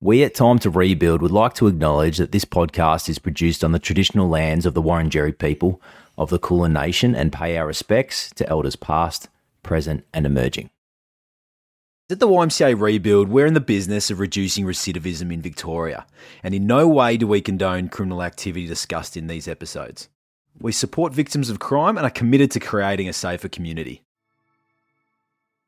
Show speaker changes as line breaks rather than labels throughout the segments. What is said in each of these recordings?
We at Time to Rebuild would like to acknowledge that this podcast is produced on the traditional lands of the Wurundjeri people of the Kulin Nation and pay our respects to elders past, present, and emerging. At the YMCA Rebuild, we're in the business of reducing recidivism in Victoria, and in no way do we condone criminal activity discussed in these episodes. We support victims of crime and are committed to creating a safer community.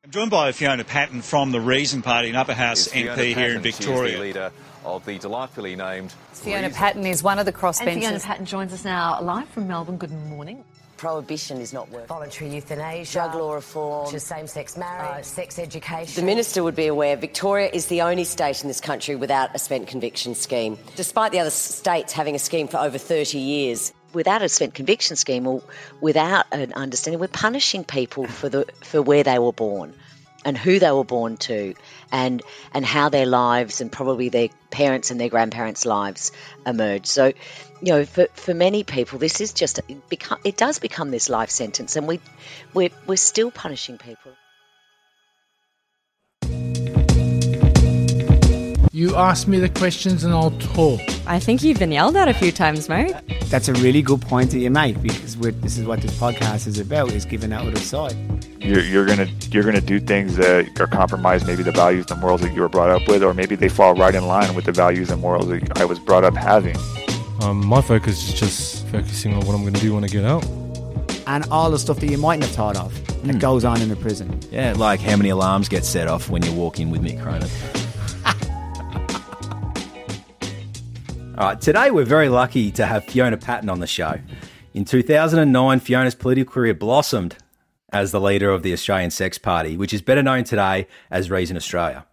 I'm joined by Fiona Patten from the Reason Party, an upper house
is Fiona
MP here
Patten.
in
She is
Victoria.
the leader of the delightfully named
Fiona
Reason.
Patten is one of the
And Fiona
crossbenchers.
Patten joins us now live from Melbourne. Good morning.
Prohibition is not working.
voluntary euthanasia,
Drug law reform.
to same-sex marriage,
Uh,
sex education.
The minister would be aware Victoria is the only state in this country without a spent conviction scheme, despite the other states having a scheme for over 30 years. Without a spent conviction scheme or without an understanding, we're punishing people for the for where they were born and who they were born to and and how their lives and probably their parents and their grandparents' lives emerge. So, you know, for, for many people, this is just it, become, it does become this life sentence, and we we're, we're still punishing people.
You ask me the questions and I'll talk.
I think you've been yelled at a few times, mate.
That's a really good point that you make because we're, this is what this podcast is about: is giving that other side.
you're, you're gonna you're gonna do things that are compromise maybe the values and morals that you were brought up with, or maybe they fall right in line with the values and morals that I was brought up having.
Um, my focus is just focusing on what I'm going to do when I get out.
And all the stuff that you mightn't have thought of that goes on in the prison.
Yeah, like how many alarms get set off when you walk in with Mick Cronin. All right, today we're very lucky to have Fiona Patten on the show. In 2009, Fiona's political career blossomed as the leader of the Australian Sex Party, which is better known today as Reason Australia.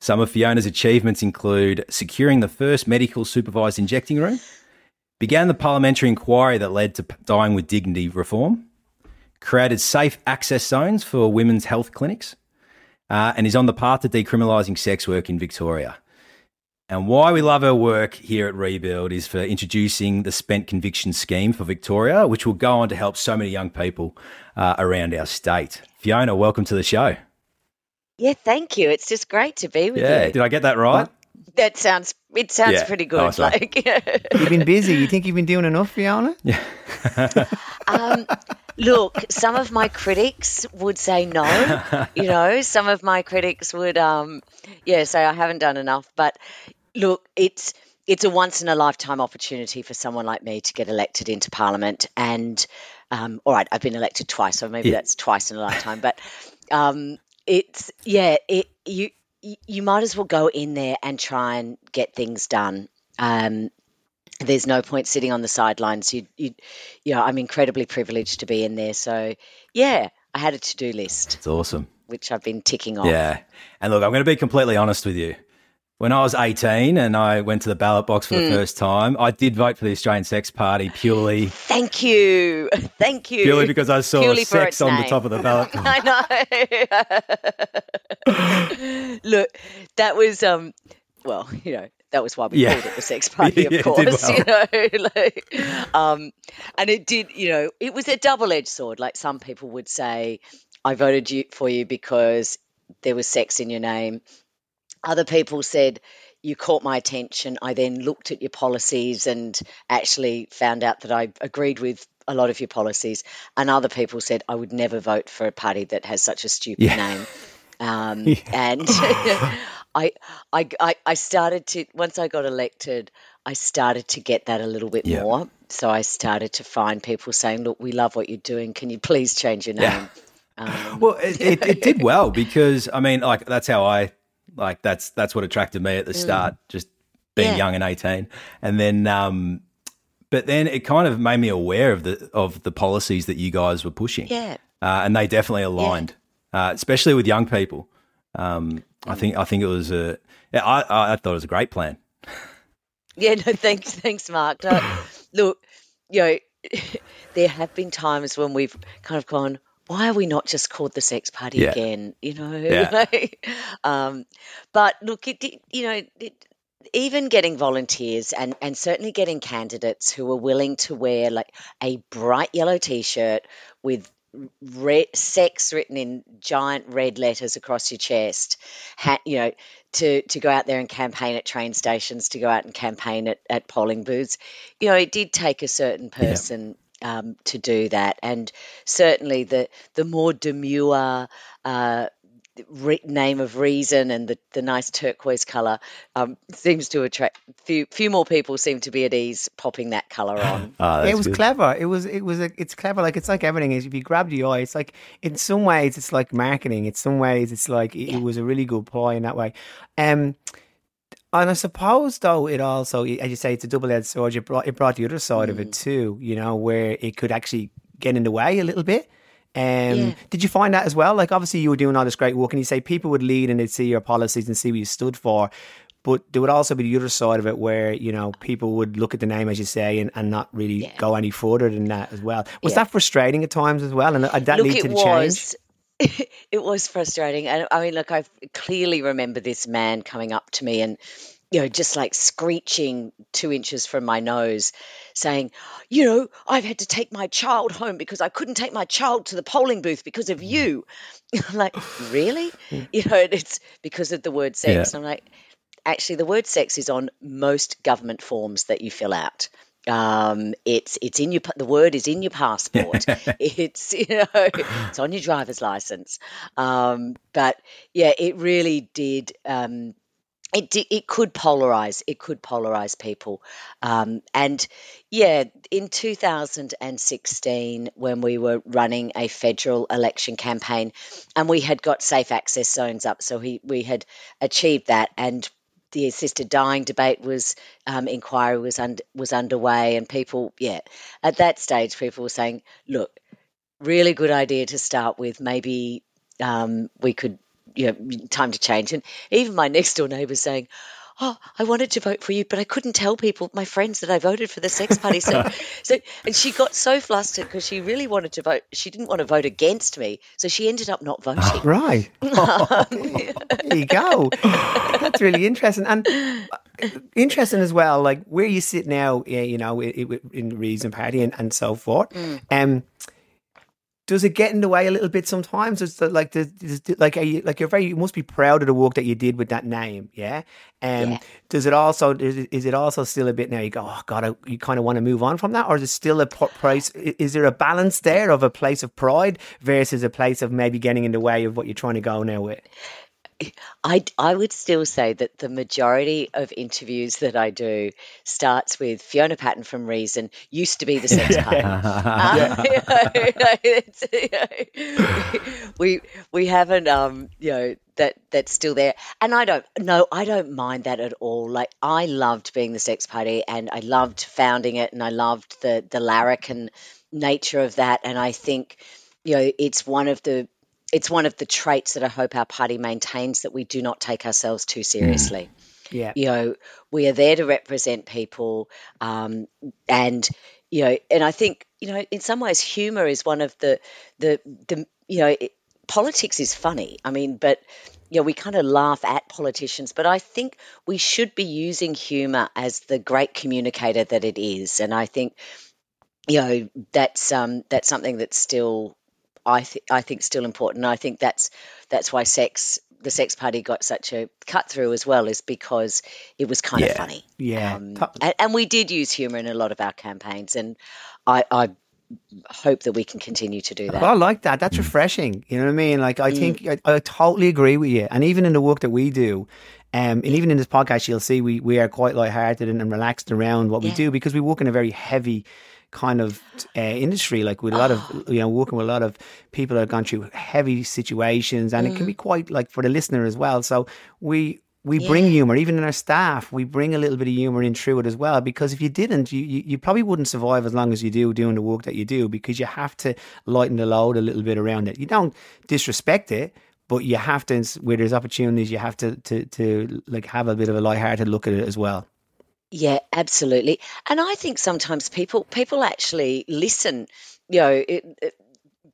Some of Fiona's achievements include securing the first medical supervised injecting room, began the parliamentary inquiry that led to dying with dignity reform, created safe access zones for women's health clinics, uh, and is on the path to decriminalising sex work in Victoria. And why we love her work here at Rebuild is for introducing the spent conviction scheme for Victoria, which will go on to help so many young people uh, around our state. Fiona, welcome to the show.
Yeah, thank you. It's just great to be with
Yeah,
you.
did I get that right?
That sounds it sounds
Yeah.
pretty
Oh,
good.
sorry.
like,
You've been busy. You think you've been doing enough, Fiona?
um, look, some of my critics would say no. You know, some of my critics would, um, yeah, say I haven't done enough. But look, it's it's a once in a lifetime opportunity for someone like me to get elected into Parliament. And um, all right, I've been elected twice, so maybe
Yeah.
that's twice in a lifetime. But um, it's yeah, it you you- might as well go in there and try and get things done. Um, there's no point sitting on the sidelines. You, you, you know, I'm incredibly privileged to be in there. So, yeah, I had a to-do list,
It's awesome.
which I've been ticking off.
Yeah. And look, I'm going to be completely honest with you. When I was 18 and I went to the ballot box for the
Mm.
first time, I did vote for the Australian Sex Party purely
Thank you, thank you.
purely because I saw
Purely
sex on the top of the ballot box.
I know. Look, that was um, well, you know, that was why we
Yeah.
called it the sex party,
Yeah,
of
did
course. You know, like, um, and it did. You know, it was a double-edged sword. Like some people would say, I voted you for you because there was sex in your name. Other people said. You caught my attention. I then looked at your policies and actually found out that I agreed with a lot of your policies. And other people said I would never vote for a party that has such a stupid
Yeah.
name. Um, And I, I, I, I started to once I got elected, I started to get that a little bit
Yeah.
more. So I started to find people saying, "Look, we love what you're doing. Can you please change your name?"
Yeah.
Um,
Well, it, it, it did well because I mean, like that's how I like that's that's what attracted me at the start, just being
Mm. Yeah.
young and eighteen, and then um, but then it kind of made me aware of the of the policies that you guys were pushing,
yeah.
uh, and they definitely aligned, uh, especially with young people. Um, I think I think it was a yeah, I I thought it was a great plan.
Yeah, no, thanks, thanks, Mark. No, look, you know, there have been times when we've kind of gone, why are we not just called the sex party
Yeah.
again? You know,
Yeah.
um, but look, it, did- you know, it, even getting volunteers and and certainly getting candidates who are willing to wear like a bright yellow t-shirt with red sex written in giant red letters across your chest ha, you know to to go out there and campaign at train stations, to go out and campaign at, at polling booths. You know, it did take a certain person um, to do that, and certainly the the more demure. Uh, re- name of reason and the, the nice turquoise color um, seems to attract few few more people seem to be at ease popping that color on.
Ah,
it was
good.
clever. It was it was a, it's clever. Like it's like everything is. If you grab the eye, it's like in some ways it's like marketing. In some ways it's like it, it was a really good ploy in that way. Um, and I suppose though it also, as you say, it's a double edged sword. It brought it brought the other side of it too. You know where it could actually get in the way a little bit. Um,
Yeah.
Did you find that as well? Like obviously you were doing all this great work, and you say people would lead and they'd see your policies and see what you stood for. But there would also be the other side of it where, you know, people would look at the name, as you say, and, and not really
Yeah.
go any further than that as well. Was
Yeah.
that frustrating at times as well? And uh, that
Look,
lead to the change?
it was frustrating, and I mean, look, I clearly remember this man coming up to me and, you know, just like screeching two inches from my nose, saying, "You know, I've had to take my child home because I couldn't take my child to the polling booth because of you." I'm like, really? You know, and it's because of the word sex.
Yeah.
I'm like, actually, the word sex is on most government forms that you fill out. Um, it's it's in your the word is in your passport. it's you know it's on your driver's license. Um, but yeah, it really did. Um, it di- it could polarize. It could polarize people. Um, and yeah, in 2016, when we were running a federal election campaign, and we had got safe access zones up, so we we had achieved that, and the assisted dying debate was um, inquiry was und- was underway, and people, yeah, at that stage, people were saying, look, really good idea to start with. Maybe um, we could, you know, time to change. And even my next door neighbour saying, "Oh, I wanted to vote for you, but I couldn't tell people, my friends, that I voted for the Sex Party." So, so and she got so flustered because she really wanted to vote. She didn't want to vote against me, so she ended up not voting.
Right. there you go. That's really interesting. And uh, interesting as well, like where you sit now, you know, in the Reason Party and, and so forth. Um, does it get in the way a little bit sometimes? That like the does- like you like you're very you must be proud of the work that you did with that name, yeah. Um,
Yeah.
does it also is it, is it also still a bit now? You go, oh God, I, you kind of want to move on from that, or is it still a price? Is there a balance there of a place of pride versus a place of maybe getting in the way of what you're trying to go now with?
I, I would still say that the majority of interviews that I do starts with Fiona Patten from Reason used to be the sex party. You know, it's, you know, we we haven't um you know that that's still there, and I don't no I don't mind that at all. Like I loved being the sex party, and I loved founding it, and I loved the the larrikin nature of that, and I think you know it's one of the it's one of the traits that I hope our party maintains that we do not take ourselves too seriously.
Yeah.
You know, we are there to represent people, um, and you know, and I think you know, in some ways, humor is one of the the the you know, it, politics is funny. I mean, but you know, we kind of laugh at politicians, but I think we should be using humor as the great communicator that it is, and I think you know that's um that's something that's still I th- I think still important. And I think that's that's why sex the sex party got such a cut through as well is because it was kind of funny.
Yeah.
Um, and, and we did use humor in a lot of our campaigns, and I, I hope that we can continue to do that.
I like that. That's refreshing. You know what I mean? Like, I think I, I totally agree with you. And even in the work that we do, um, and even in this podcast, you'll see we, we are quite lighthearted and, and relaxed around what we do because we work in a very heavy kind of uh, industry, like with a lot of, you know, working with a lot of people that have gone through heavy situations. And it can be quite like for the listener as well. So we, we bring
Yeah.
humor, even in our staff, we bring a little bit of humor in through it as well. Because if you didn't, you, you, you probably wouldn't survive as long as you do doing the work that you do because you have to lighten the load a little bit around it. You don't disrespect it, but you have to, where there's opportunities, you have to, to, to like have a bit of a lighthearted look at it as well.
Yeah, absolutely. And I think sometimes people people actually listen. You know, it, it,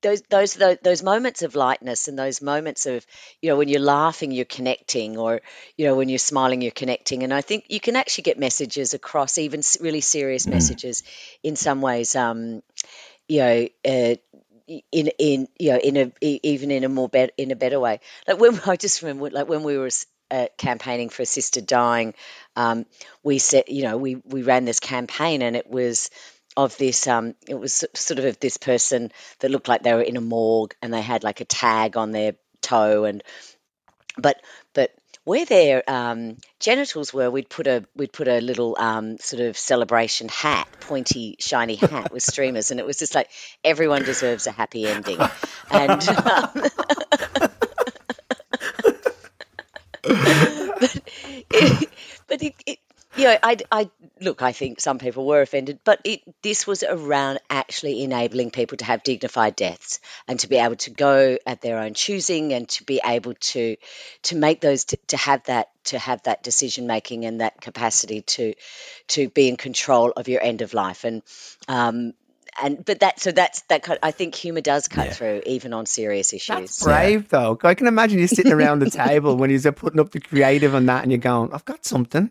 those those those those moments of lightness and those moments of you know when you're laughing, you're connecting, or you know when you're smiling, you're connecting. And I think you can actually get messages across, even really serious messages, in some ways. Um, you know. Uh, in in you know in a even in a more better in a better way like when I just remember like when we were uh, campaigning for assisted dying, um, we said, you know, we we ran this campaign, and it was of this um it was sort of this person that looked like they were in a morgue and they had like a tag on their toe and but but where their um, genitals were, we'd put a we'd put a little um, sort of celebration hat, pointy, shiny hat with streamers, and it was just like everyone deserves a happy ending. And um, but it, but it, it you know, I, I look. I think some people were offended, but it this was around actually enabling people to have dignified deaths and to be able to go at their own choosing and to be able to to make those to, to have that to have that decision making and that capacity to to be in control of your end of life and um, and but that so that's that kind I think humor does cut
Yeah.
through even on serious issues.
That's brave though. I can imagine you sitting around the table when you're putting up the creative on that, and you're going, "I've got something."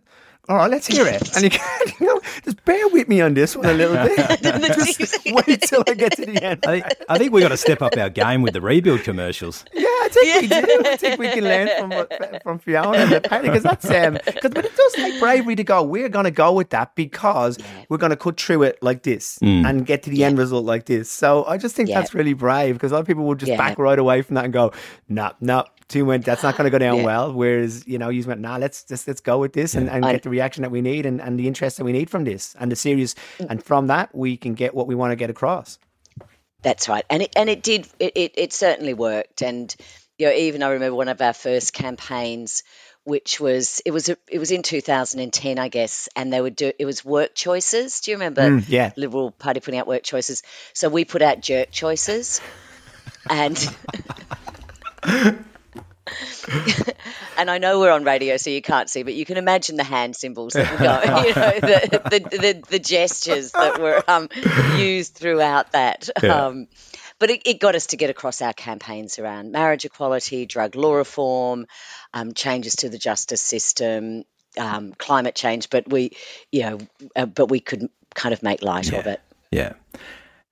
All right, let's hear it. And you, can, you know, just bear with me on this one a little bit. just wait till I get to the end.
I think, I think we got to step up our game with the rebuild commercials.
Yeah, I think we do. I think we can learn from what- from Fiona and the Patty because that's um because but it does take bravery to go. We're going to go with that because we're going to cut through it like this
Mm.
and get to the end result like this. So I just think
Yeah.
that's really brave because a lot of people will just
Yeah.
back right away from that and go, no, no. Two went. That's not going to go down
Yeah.
well. Whereas you know, you went, nah. Let's just let's go with this and, and
I-
get the reaction that we need and, and the interest that we need from this and the series. And from that, we can get what we want to get across.
That's right, and it and it did it, it, it certainly worked, and you know even I remember one of our first campaigns, which was it was a, it was in 2010, I guess, and they would do it was work choices. Do you remember?
Mm, yeah.
Liberal Party putting out work choices. So we put out jerk choices, and. and I know we're on radio, so you can't see, but you can imagine the hand symbols that were going, you know, the, the, the, the gestures that were um, used throughout that.
Yeah.
Um, but it, it got us to get across our campaigns around marriage equality, drug law reform, um, changes to the justice system, um, climate change. But we, you know, uh, but we could kind of make light of it.
Yeah.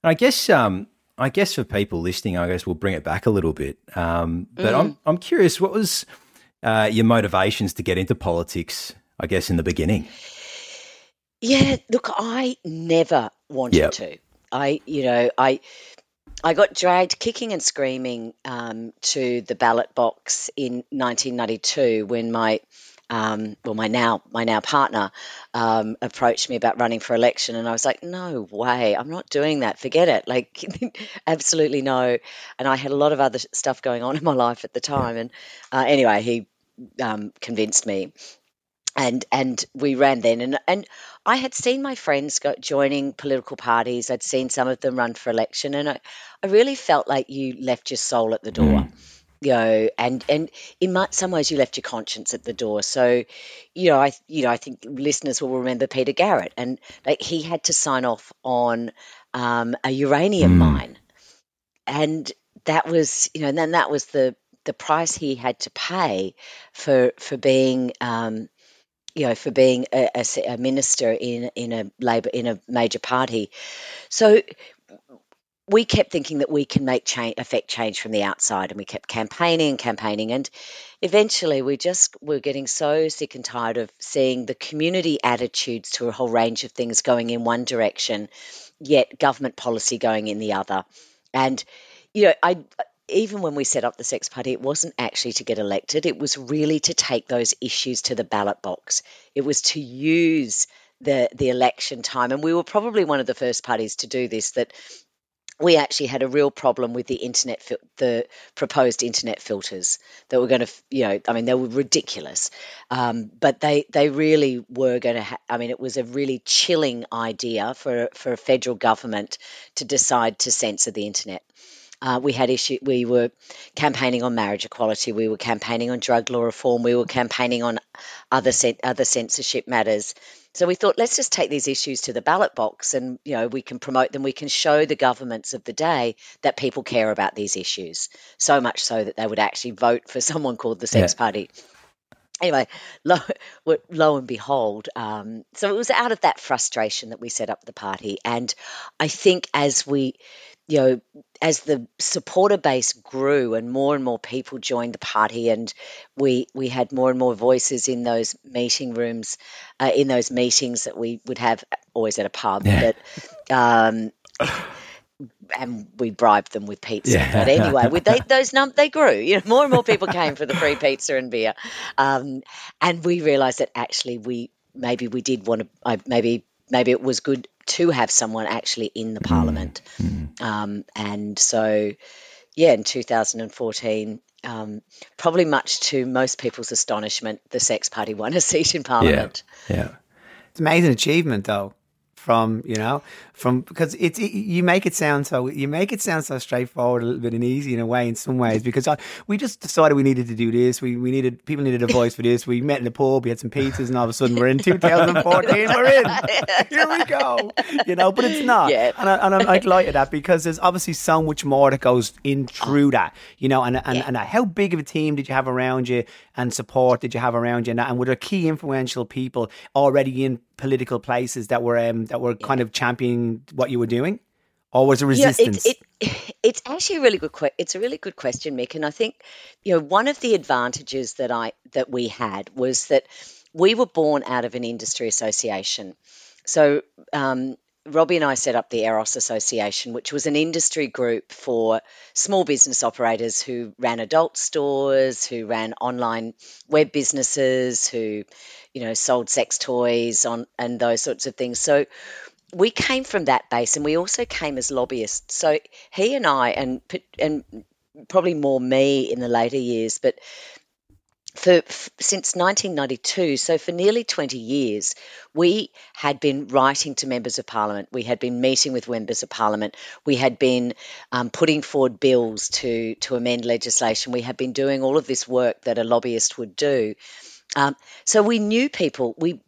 I guess um I guess for people listening, I guess we'll bring it back a little bit. Um, but I'm I'm curious, what was uh, your motivations to get into politics? I guess in the beginning.
Yeah, look, I never wanted
Yep.
to. I, you know, I I got dragged kicking and screaming um, to the ballot box in 1992 when my um, well, my now my now partner um, approached me about running for election, and I was like, "No way, I'm not doing that. Forget it. Like, absolutely no." And I had a lot of other stuff going on in my life at the time, and uh, anyway, he um, convinced me, and and we ran then, and and I had seen my friends go, joining political parties. I'd seen some of them run for election, and I, I really felt like you left your soul at the door. You know, and and in mu- some ways you left your conscience at the door. So, you know, I you know I think listeners will remember Peter Garrett, and like he had to sign off on um, a uranium mine, and that was you know, and then that was the the price he had to pay for for being um, you know for being a, a a minister in in a labor in a major party. So we kept thinking that we can make change, affect change from the outside, and we kept campaigning and campaigning, and eventually we just were getting so sick and tired of seeing the community attitudes to a whole range of things going in one direction, yet government policy going in the other, and you know I. Even when we set up the Sex Party, it wasn't actually to get elected. It was really to take those issues to the ballot box. It was to use the the election time, and we were probably one of the first parties to do this. That we actually had a real problem with the internet, fil- the proposed internet filters that were going to, you know, I mean, they were ridiculous, um, but they they really were going to. Ha- I mean, it was a really chilling idea for for a federal government to decide to censor the internet. Uh, we had issue. We were campaigning on marriage equality. We were campaigning on drug law reform. We were campaigning on other other censorship matters. So we thought, let's just take these issues to the ballot box, and you know, we can promote them. We can show the governments of the day that people care about these issues so much so that they would actually vote for someone called the Sex
Yeah.
Party. Anyway, lo, lo and behold, um, so it was out of that frustration that we set up the party, and I think as we you know, as the supporter base grew and more and more people joined the party, and we we had more and more voices in those meeting rooms, uh, in those meetings that we would have always at a pub,
Yeah.
but. Um, and we bribed them with pizza.
Yeah.
But anyway, with they, those num they grew. You know, more and more people came for the free pizza and beer, um, and we realised that actually we maybe we did want to. I maybe maybe it was good to have someone actually in the parliament, um, and so yeah, in 2014. Um, probably much to most people's astonishment, the Sex Party won a seat in Parliament.
Yeah.
It's amazing achievement though. From you know, from because it's it, you make it sound so you make it sound so straightforward, a little bit and easy in a way, in some ways. Because I, we just decided we needed to do this. We we needed people needed a voice for this. We met in the pub, we had some pizzas, and all of a sudden we're in 2014. we're in. Here we go. You know, but it's not.
Yeah.
And, I, and I'm like delighted that because there's obviously so much more that goes in oh. through that. You know, and and,
Yeah.
and how big of a team did you have around you and support did you have around you and, that, and were there key influential people already in political places that were um, that were kind of championing what you were doing? Or was there resistance
Yeah, it, it, it's actually a really good que- it's a really good question, Mick, and I think you know one of the advantages that I that we had was that we were born out of an industry association. So um, Robbie and I set up the Eros Association, which was an industry group for small business operators who ran adult stores, who ran online web businesses, who you know sold sex toys on and those sorts of things. So we came from that base and we also came as lobbyists. So he and I, and and probably more me in the later years, but for f- since 1992, so for nearly 20 years, we had been writing to members of parliament. We had been meeting with members of parliament. We had been um, putting forward bills to to amend legislation. We had been doing all of this work that a lobbyist would do. Um, so we knew people. We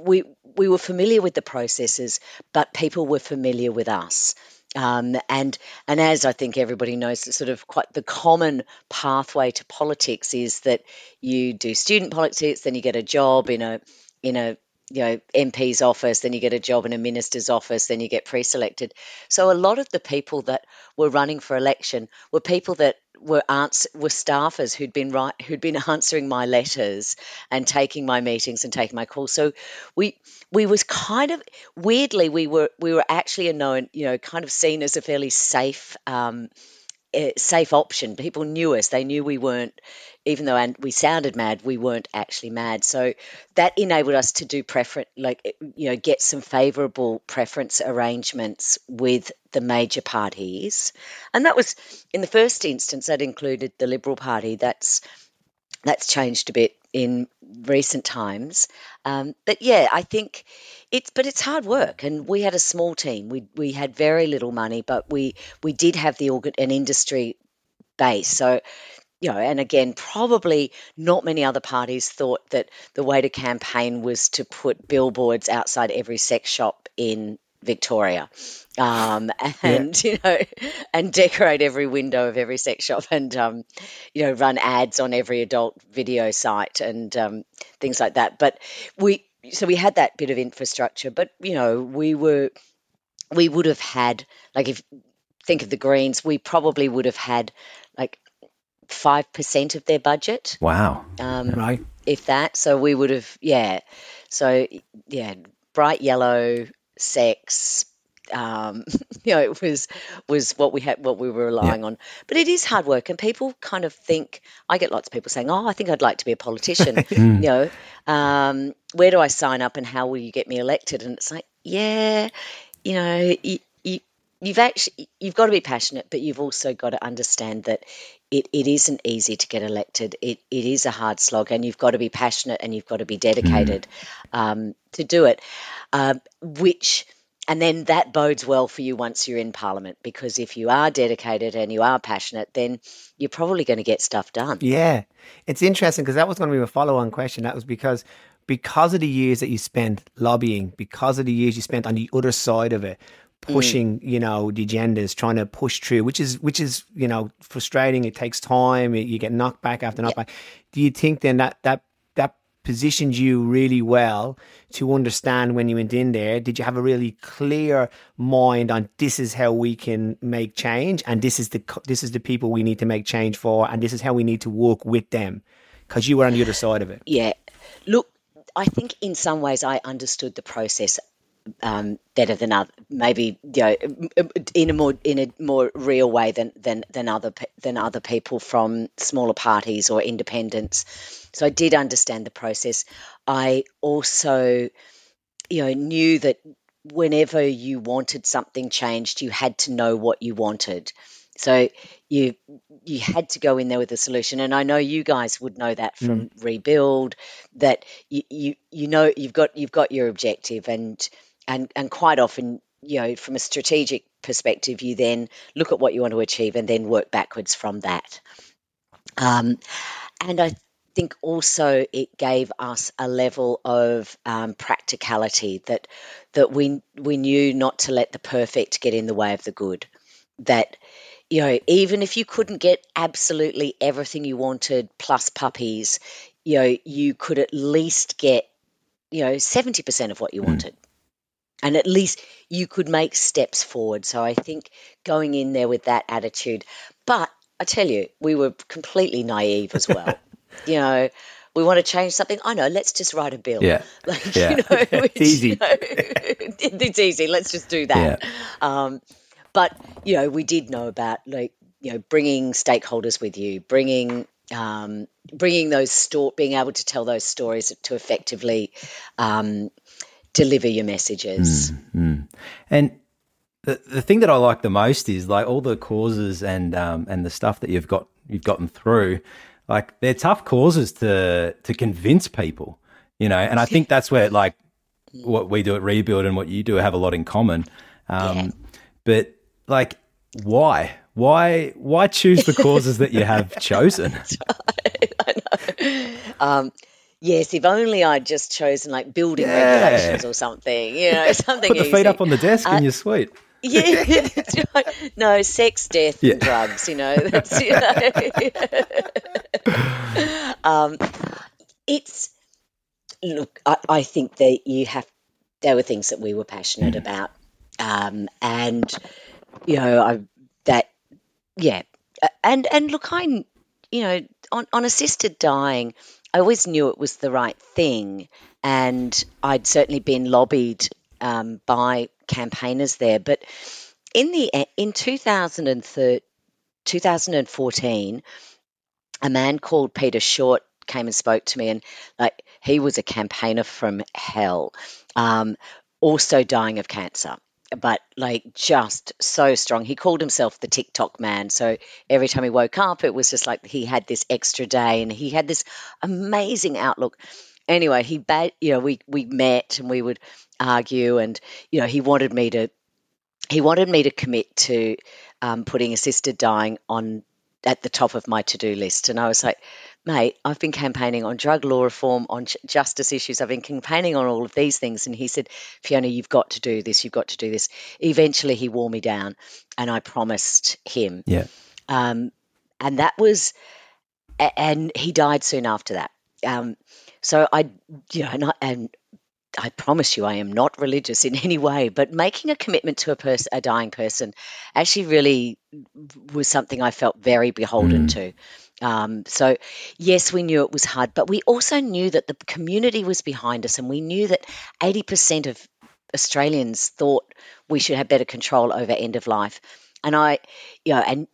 we we were familiar with the processes, but people were familiar with us. Um, and and as I think everybody knows, sort of quite the common pathway to politics is that you do student politics, then you get a job in a in a you know MP's office, then you get a job in a minister's office, then you get pre-selected. So a lot of the people that were running for election were people that were ans- were staffers who'd been right who'd been answering my letters and taking my meetings and taking my calls. So we we was kind of weirdly we were we were actually a known you know kind of seen as a fairly safe um, eh, safe option. People knew us. They knew we weren't, even though and we sounded mad, we weren't actually mad. So that enabled us to do preference, like eh, you know, get some favourable preference arrangements with the major parties, and that was in the first instance that included the Liberal Party. That's that's changed a bit in recent times. Um, but yeah, I think it's but it's hard work, and we had a small team. We we had very little money, but we we did have the organ, an industry base. So you know, and again, probably not many other parties thought that the way to campaign was to put billboards outside every sex shop in Victoria, um, and you know, and decorate every window of every sex shop, and um, you know, run ads on every adult video site and um, things like that. But we, so we had that bit of infrastructure, but you know, we were, we would have had like if think of the Greens, we probably would have had like five percent of their budget
Wow.
um,
right
if that. So we would have, yeah. So yeah, bright yellow, sex. Um, you know, it was was what we had, what we were relying on. But it is hard work, and people kind of think. I get lots of people saying, "Oh, I think I'd like to be a politician." you know, um, where do I sign up, and how will you get me elected? And it's like, yeah, you know, you, you you've actually you've got to be passionate, but you've also got to understand that it, it isn't easy to get elected. It it is a hard slog, and you've got to be passionate and you've got to be dedicated um, to do it. Um, which and then that bodes well for you once you're in Parliament, because if you are dedicated and you are passionate, then you're probably going to get stuff done.
Yeah, it's interesting because that was going to be a follow-on question. That was because because of the years that you spent lobbying, because of the years you spent on the other side of it, pushing, you know, the agendas, trying to push through, which is which is you know frustrating. It takes time. You get knocked back after knockback. Do you think then that that that positioned you really well to understand when you went in there? Did you have a really clear mind on this is how we can make change, and this is the this is the people we need to make change for, and this is how we need to work with them? Because you were on the other side of it.
Yeah. Look, I think in some ways I understood the process um, better than other, maybe you know, in a more in a more real way than than than other than other people from smaller parties or independents. So I did understand the process. I also, you know, knew that whenever you wanted something changed, you had to know what you wanted. So you you had to go in there with a solution, and I know you guys would know that from rebuild that you, you you know you've got you've got your objective, and and and quite often you know from a strategic perspective, you then look at what you want to achieve and then work backwards from that. Um, and I think also it gave us a level of um, practicality that that we we knew not to let the perfect get in the way of the good. That you know, even if you couldn't get absolutely everything you wanted plus puppies, you know, you could at least get, you know, 70% of what you wanted. And at least you could make steps forward. So I think going in there with that attitude. But I tell you, we were completely naive as well. you know, we want to change something. I know, let's just write a bill.
Yeah.
Like,
Yeah.
you know,
It's easy.
you know, it's easy. Let's just do that. Yeah. Um, but you know, we did know about like you know bringing stakeholders with you, bringing um, bringing those store, being able to tell those stories to effectively um, deliver your messages.
Mm. And the the thing that I like the most is like all the causes and um, and the stuff that you've got you've gotten through. Like they're tough causes to to convince people, you know. And I think that's where like what we do at Rebuild and what you do have a lot in common. Um, But like, why? Why? Why choose the causes that you have chosen?
Um, yes, if only I'd just chosen like building
Yeah.
regulations or something, you know, something
Put the feet up on the desk
Uh,
and you're sweet.
Yeah, right. no sex, death,
Yeah.
and drugs. You know, that's you know. um, it's look. I, I think that you have. There were things that we were passionate about, um, and you know, I that yeah, and and look, I you know, on on assisted dying, I always knew it was the right thing, and I'd certainly been lobbied um, by campaigners there. But in the in 2013, 2014, a man called Peter Short came and spoke to me, and like he was a campaigner from hell, um, also dying of cancer. But like just so strong. He called himself the TikTok man. So every time he woke up, it was just like he had this extra day and he had this amazing outlook. Anyway, he bad you know, we we met and we would argue and you know, he wanted me to he wanted me to commit to um, putting assisted dying on at the top of my to-do list and i was like mate i've been campaigning on drug law reform on justice issues. I've been campaigning on all of these things. And he said fiona you've got to do this. You've got to do this. Eventually he wore me down and i promised him.
Yeah.
um, and that was and he died soon after that. Um, so i you know and, I, and I promise you, I am not religious in any way, but making a commitment to a person, a dying person, actually really was something I felt very beholden to. Um, so, yes, we knew it was hard, but we also knew that the community was behind us, and we knew that 80% of Australians thought we should have better control over end of life. And I, you know, and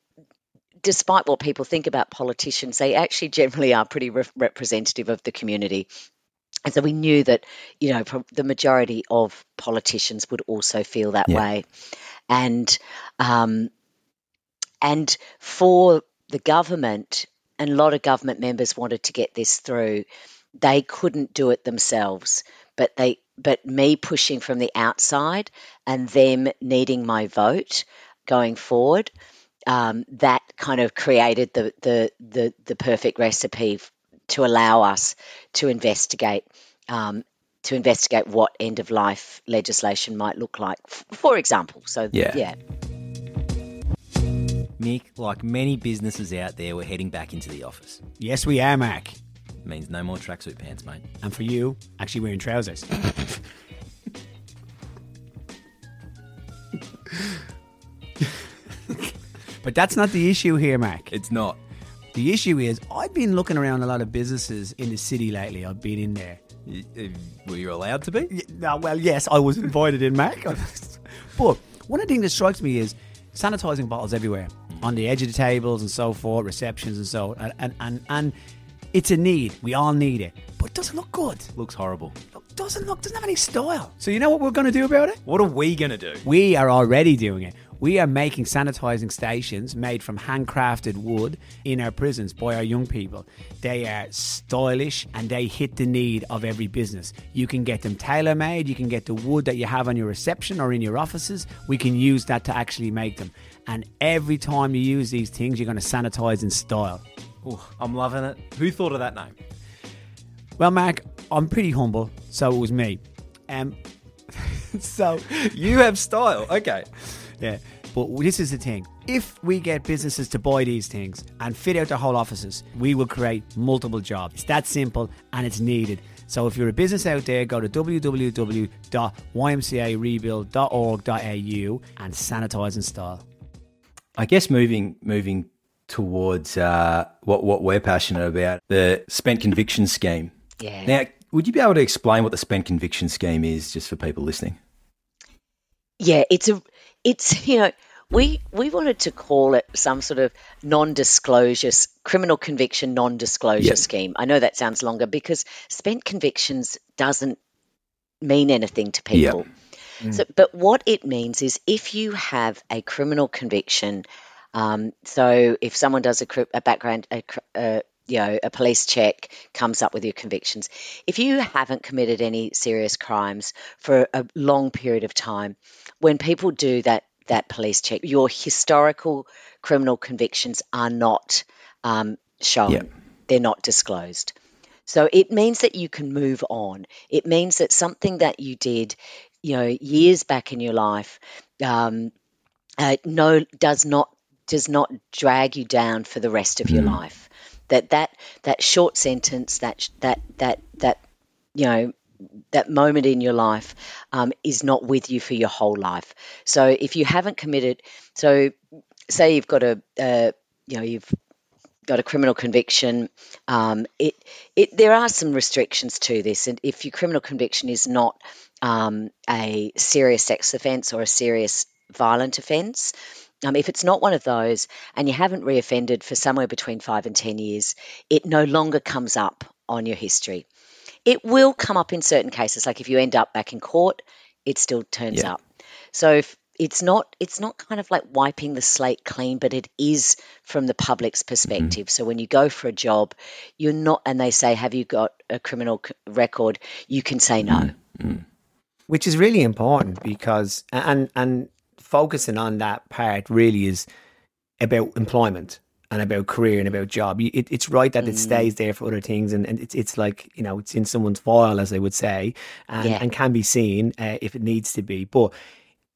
despite what people think about politicians, they actually generally are pretty re- representative of the community. And so we knew that, you know, the majority of politicians would also feel that
Yeah.
way. And um, and for the government, and a lot of government members wanted to get this through, they couldn't do it themselves. But they but me pushing from the outside and them needing my vote going forward, um, that kind of created the the the, the perfect recipe to allow us to investigate um, to investigate what end of life legislation might look like, for example. So
Yeah.
yeah.
Mick, like many businesses out there, we're heading back into the office.
Yes, we are, Mac.
means no more tracksuit pants, mate.
And for you, actually wearing trousers. but that's not the issue here, Mac.
It's not.
The issue is, I've been looking around a lot of businesses in the city lately. I've been in there.
Y- uh, Were you allowed to be?
Y- No, well, yes, I was invited in, Mac. but one of the things that strikes me is sanitizing bottles everywhere, on the edge of the tables and so forth, receptions and so, and and and, and it's a need. We all need it, but it doesn't look good.
Looks horrible.
Look, doesn't look doesn't have any style. So you know what we're going to do about it?
What are we going to do?
We are already doing it. We are making sanitizing stations made from handcrafted wood in our prisons by our young people. They are stylish and they hit the need of every business. You can get them tailor made, you can get the wood that you have on your reception or in your offices. We can use that to actually make them. And every time you use these things, you're going to sanitize in style.
Ooh, I'm loving it. Who thought of that name?
Well, Mark, I'm pretty humble, so it was me. Um, so
You have style. Okay.
Yeah. But this is the thing. If we get businesses to buy these things and fit out their whole offices, we will create multiple jobs. It's that simple and it's needed. So if you're a business out there, go to www.ymcarebuild.org.au and sanitize in style.
I guess moving moving towards uh, what what we're passionate about, the spent conviction scheme.
Yeah.
Now, would you be able to explain what the spent conviction scheme is, just for people listening?
Yeah, it's a, it's you know, we we wanted to call it some sort of non-disclosure criminal conviction non-disclosure
Yep.
scheme. I know that sounds longer because spent convictions doesn't mean anything to people. So, but what it means is if you have a criminal conviction, um, so if someone does a, a background, a, uh, you know, a police check comes up with your convictions, if you haven't committed any serious crimes for a long period of time, when people do that that police check, your historical criminal convictions are not um, shown;
Yep.
they're not disclosed. So it means that you can move on. It means that something that you did, you know, years back in your life, um, uh, no, does not does not drag you down for the rest of your life. That that that short sentence, that that that that you know that moment in your life um, is not with you for your whole life. So if you haven't committed, so say you've got a, uh, you know, you've got a criminal conviction, um, it, it there are some restrictions to this, and if your criminal conviction is not um, a serious sex offence or a serious violent offence. Um, if it's not one of those and you haven't reoffended for somewhere between five and 10 years, it no longer comes up on your history. It will come up in certain cases, like if you end up back in court, it still turns
Yeah.
up. So if it's not it's not kind of like wiping the slate clean, but it is from the public's perspective. So when you go for a job, you're not, and they say, "Have you got a criminal c- record?" You can say no.
Which is really important because and and focusing on that part really is about employment and about career and about job. It, it's right that it stays there for other things, and, and it's it's like you know it's in someone's file, as they would say, and,
Yeah.
and can be seen uh, if it needs to be, but.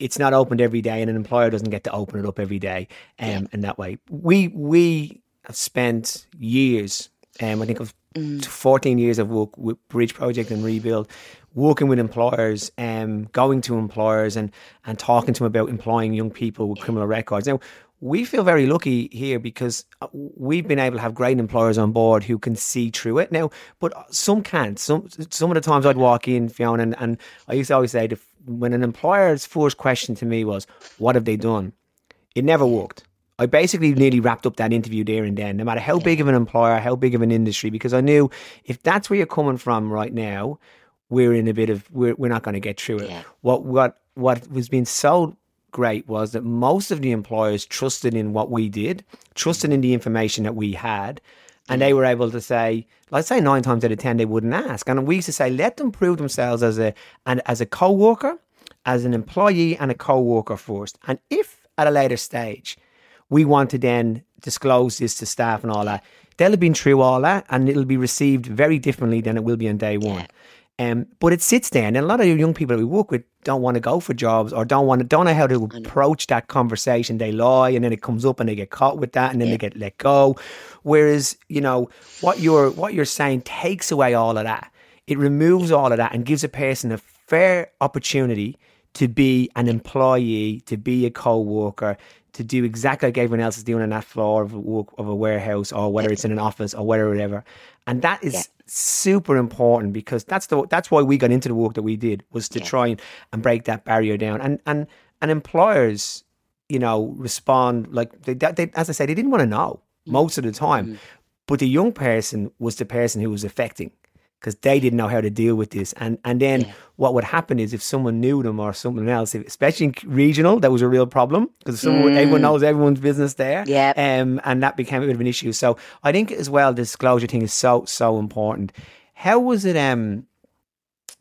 It's not opened every day, and an employer doesn't get to open it up every day. Um, in that way, we we have spent years. Um, I think of 14 years of work with Bridge Project and Rebuild, working with employers, um, going to employers and, and talking to them about employing young people with criminal records. Now, we feel very lucky here because uh, we've been able to have great employers on board who can see through it. Now, but some can't. Some some of the times I'd walk in, Fiona, and, and I used to always say, when an employer's first question to me was, "What have they done?" It never worked. I basically nearly wrapped up that interview there and then, no matter how big of an employer, how big of an industry, because I knew if that's where you're coming from right now, we're in a bit of we're we're not going to get through it.
Yeah.
What what what was being so great was that most of the employers trusted in what we did, trusted in the information that we had, and they were able to say, let's say nine times out of ten they wouldn't ask. And we used to say, let them prove themselves as a and as a co-worker, as an employee and a co-worker first. And if at a later stage we want to then disclose this to staff and all that, they'll have been through all that and it'll be received very differently than it will be on day one. Um, but it sits there, and a lot of young people that we work with don't want to go for jobs or don't want to don't know how to approach that conversation. They lie, and then it comes up, and they get caught with that, and then they get let go. Whereas, you know, what you're what you're saying takes away all of that. It removes all of that and gives a person a fair opportunity to be an employee, to be a co-worker, to do exactly like everyone else is doing on that floor of a, of a warehouse or whether it's in an office or whether whatever. And that is super important because that's the that's why we got into the work that we did was to try and, and break that barrier down. And and and employers, you know, respond like they, they as I said, they didn't want to know mm. most of the time. Mm. But the young person was the person who was affecting because they didn't know how to deal with this. And and then what would happen is if someone knew them or someone else, if, especially in regional, that was a real problem because someone
Mm.
everyone knows everyone's business there.
Yeah.
Um, and that became a bit of an issue. So I think as well, the disclosure thing is so so important. How was it? Um,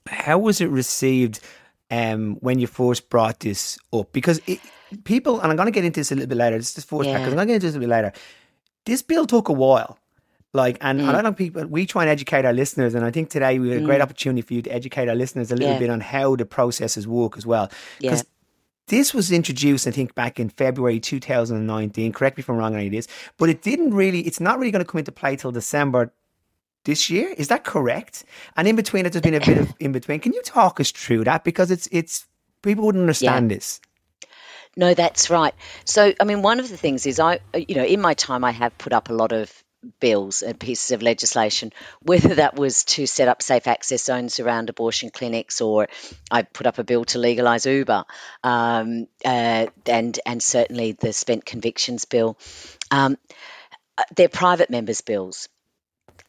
how was it received? Um, when you first brought this up, because it, people, and I'm going to get into this a little bit later. This is the first
Yeah.
because I'm going to get into this a bit later. This bill took a while. Like, and
Mm.
I don't know people, we try and educate our listeners. And I think today we had a great opportunity for you to educate our listeners a little
Yeah.
bit on how the processes work as well.
Yeah.
Because this was introduced, I think, back in February 2019. Correct me if I'm wrong on any of this, but it didn't really, it's not really going to come into play till December this year. Is that correct? And in between it, there's been a bit of in between. Can you talk us through that? Because it's, it's, people wouldn't understand this.
No, that's right. So, I mean, one of the things is I, you know, in my time, I have put up a lot of bills and pieces of legislation, whether that was to set up safe access zones around abortion clinics, or I put up a bill to legalise Uber, um, uh, and and certainly the spent convictions bill. Um, uh, they're private members' bills.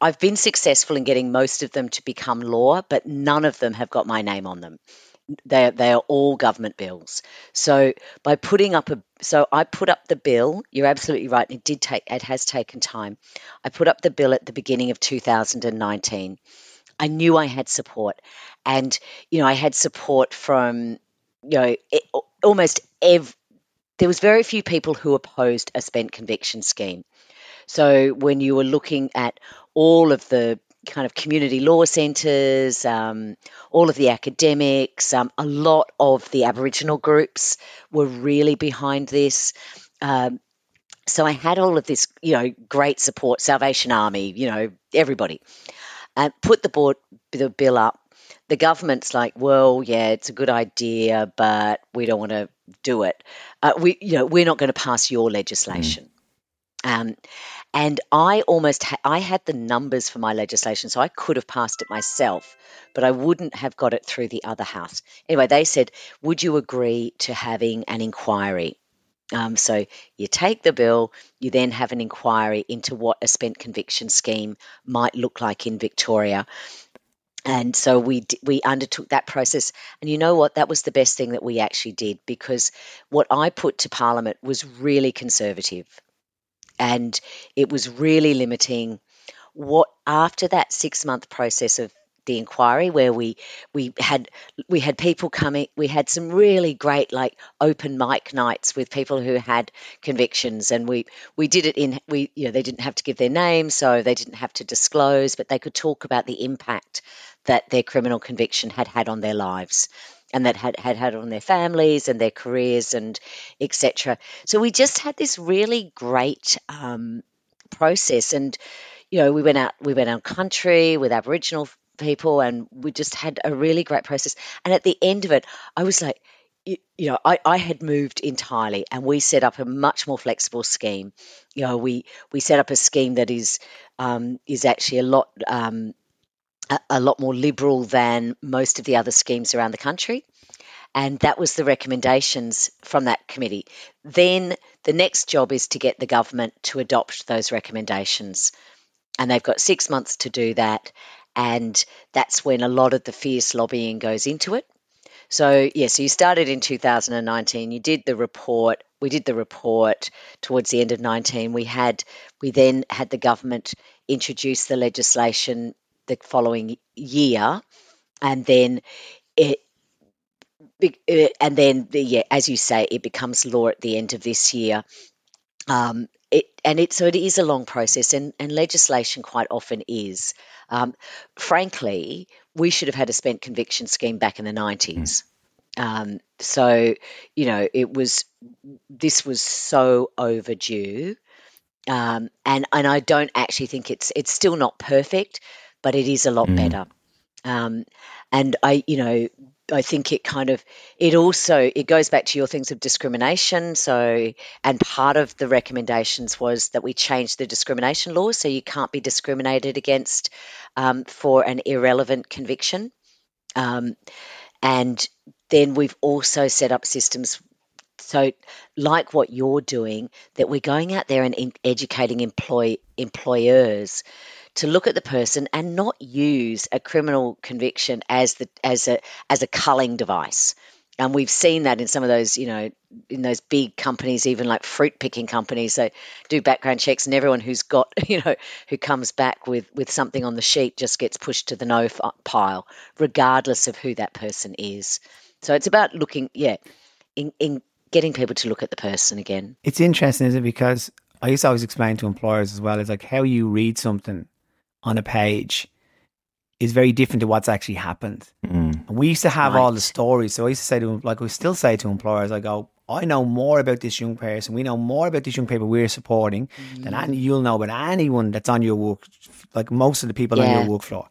I've been successful in getting most of them to become law, but none of them have got my name on them they they are all government bills. So by putting up a so I put up the bill. You're absolutely right. It did take it has taken time. I put up the bill at the beginning of 2019. I knew I had support, and you know I had support from you know it, almost ev. There was very few people who opposed a spent conviction scheme. So when you were looking at all of the kind of community law centres, um, all of the academics, um, a lot of the Aboriginal groups were really behind this. Um, so I had all of this, you know, great support, Salvation Army, you know, everybody, and put the board the bill up. The government's like, well, yeah, it's a good idea, but we don't want to do it. Uh, we, you know, we're not going to pass your legislation. Um, and I almost ha- I had the numbers for my legislation, so I could have passed it myself, but I wouldn't have got it through the other house. Anyway, they said, "Would you agree to having an inquiry?" Um, so you take the bill, you then have an inquiry into what a spent conviction scheme might look like in Victoria. And so we we undertook that process, and you know what? That was the best thing that we actually did because what I put to Parliament was really conservative and it was really limiting. What after that six month process of the inquiry where we we had we had people coming we had some really great like open mic nights with people who had convictions and we we did it in we you know they didn't have to give their name so they didn't have to disclose but they could talk about the impact that their criminal conviction had had on their lives and that had had had on their families and their careers and etc. So we just had this really great um, process, and you know we went out we went out country with Aboriginal people, and we just had a really great process. And at the end of it, I was like. You, know, I, I had moved entirely, and we set up a much more flexible scheme. You know, we we set up a scheme that is um, is actually a lot um, a, lot more liberal than most of the other schemes around the country. And that was the recommendations from that committee. Then the next job is to get the government to adopt those recommendations. And they've got six months to do that. And that's when a lot of the fierce lobbying goes into it. So, yeah, so you started in 2019, you did the report. We did the report towards the end of 19. We had, we then had the government introduce the legislation the following year. And then it, uh, and then the- yeah, as you say, it becomes law at the end of this year. Um, it and it so it is a long process, and and legislation quite often is. Um, frankly, we should have had a spent conviction scheme back in the 90s. Um, so, you know, it was, this was so overdue. Um, and, and I don't actually think it's, it's still not perfect, but it is a lot
Mm.
better. Um, and I, you know, I think it kind of it also it goes back to your things of discrimination. So, and part of the recommendations was that we changed the discrimination law, so you can't be discriminated against um, for an irrelevant conviction. Um, and then we've also set up systems. So, like what you're doing, that we're going out there and in, educating employ employers to look at the person and not use a criminal conviction as the as a as a culling device. And we've seen that in some of those, you know, in those big companies, even like fruit picking companies, they do background checks, and everyone who's got, you know, who comes back with with something on the sheet just gets pushed to the no pile, regardless of who that person is. So it's about looking, yeah, in, in getting people to look at the person again.
It's interesting, isn't it? Because I used to always explain to employers as well. It's like how you read something on a page is very different to what's actually happened.
Mm.
And we used to have all the stories. So I used to say to them, like we still say to employers, I go, I know more about this young person. We know more about this young people we're supporting than
Mm.
any, you'll know about anyone that's on your work, like most of the people on your work floor.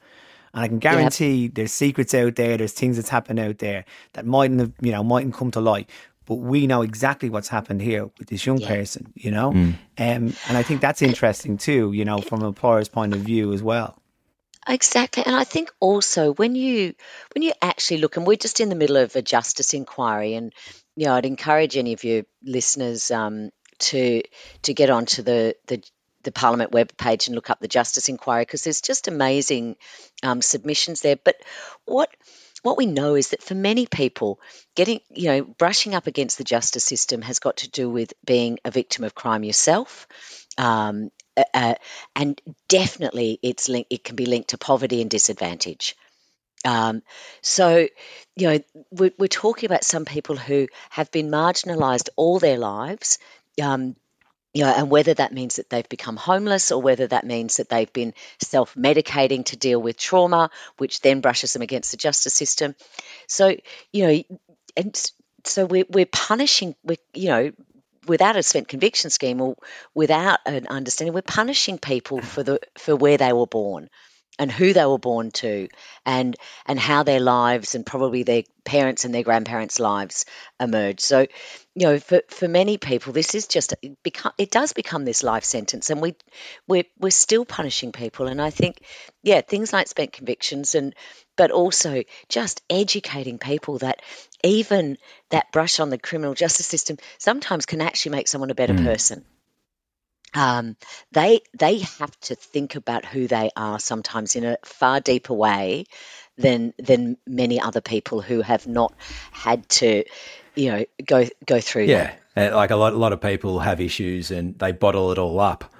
And I can guarantee there's secrets out there, there's things that's happened out there that mightn't have, you know, mightn't come to light. But we know exactly what's happened here with this young
Yeah.
person, you know? Um, and I think that's interesting too, you know, from an employer's point of view as well.
Exactly. And I think also when you when you actually look and we're just in the middle of a justice inquiry and you know, I'd encourage any of your listeners um, to to get onto the the the Parliament webpage and look up the Justice Inquiry because there's just amazing um, submissions there. But what what we know is that for many people, getting you know brushing up against the justice system has got to do with being a victim of crime yourself, um, uh, and definitely it's linked. It can be linked to poverty and disadvantage. Um, so, you know, we're, we're talking about some people who have been marginalised all their lives. Um, you know, and whether that means that they've become homeless or whether that means that they've been self medicating to deal with trauma, which then brushes them against the justice system. So, you know, and so we're, we're punishing, we you know, without a spent conviction scheme or without an understanding, we're punishing people for the for where they were born and who they were born to and and how their lives and probably their parents and their grandparents lives emerge so you know for for many people this is just it become it does become this life sentence and we we're, we're still punishing people. And i think yeah things like spent convictions and but also just educating people that even that brush on the criminal justice system sometimes can actually make someone a better
Mm.
person um, they they have to think about who they are sometimes in a far deeper way than than many other people who have not had to, you know, go go through
Yeah,
that.
Uh, like a lot, a lot of people have issues and they bottle it all up.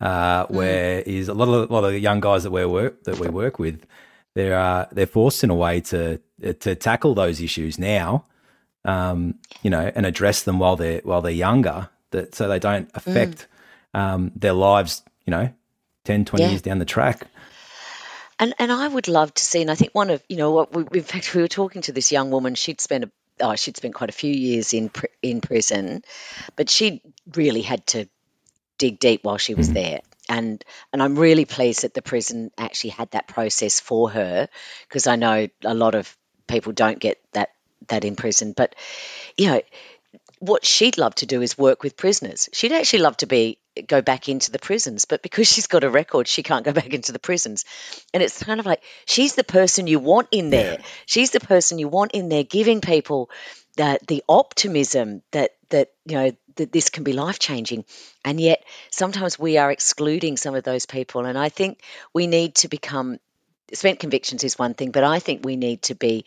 Uh, where is a lot of a lot of the young guys that we work that we work with, they're uh, they're forced in a way to to tackle those issues now, um, you know, and address them while they're while they're younger, that so they don't affect um, their lives, you know, 10, 20
Yeah.
years down the track.
And and I would love to see. And I think one of you know what we, in fact we were talking to this young woman. She'd spent a oh she'd spent quite a few years in pr- in prison, but she really had to dig deep while she was there. And and I'm really pleased that the prison actually had that process for her because I know a lot of people don't get that that in prison. But you know what she'd love to do is work with prisoners. She'd actually love to be go back into the prisons, but because she's got a record, she can't go back into the prisons. And it's kind of like she's the person you want in there. She's the person you want in there, giving people that the optimism that that you know that this can be life changing. And yet sometimes we are excluding some of those people. And I think we need to become spent convictions is one thing, but I think we need to be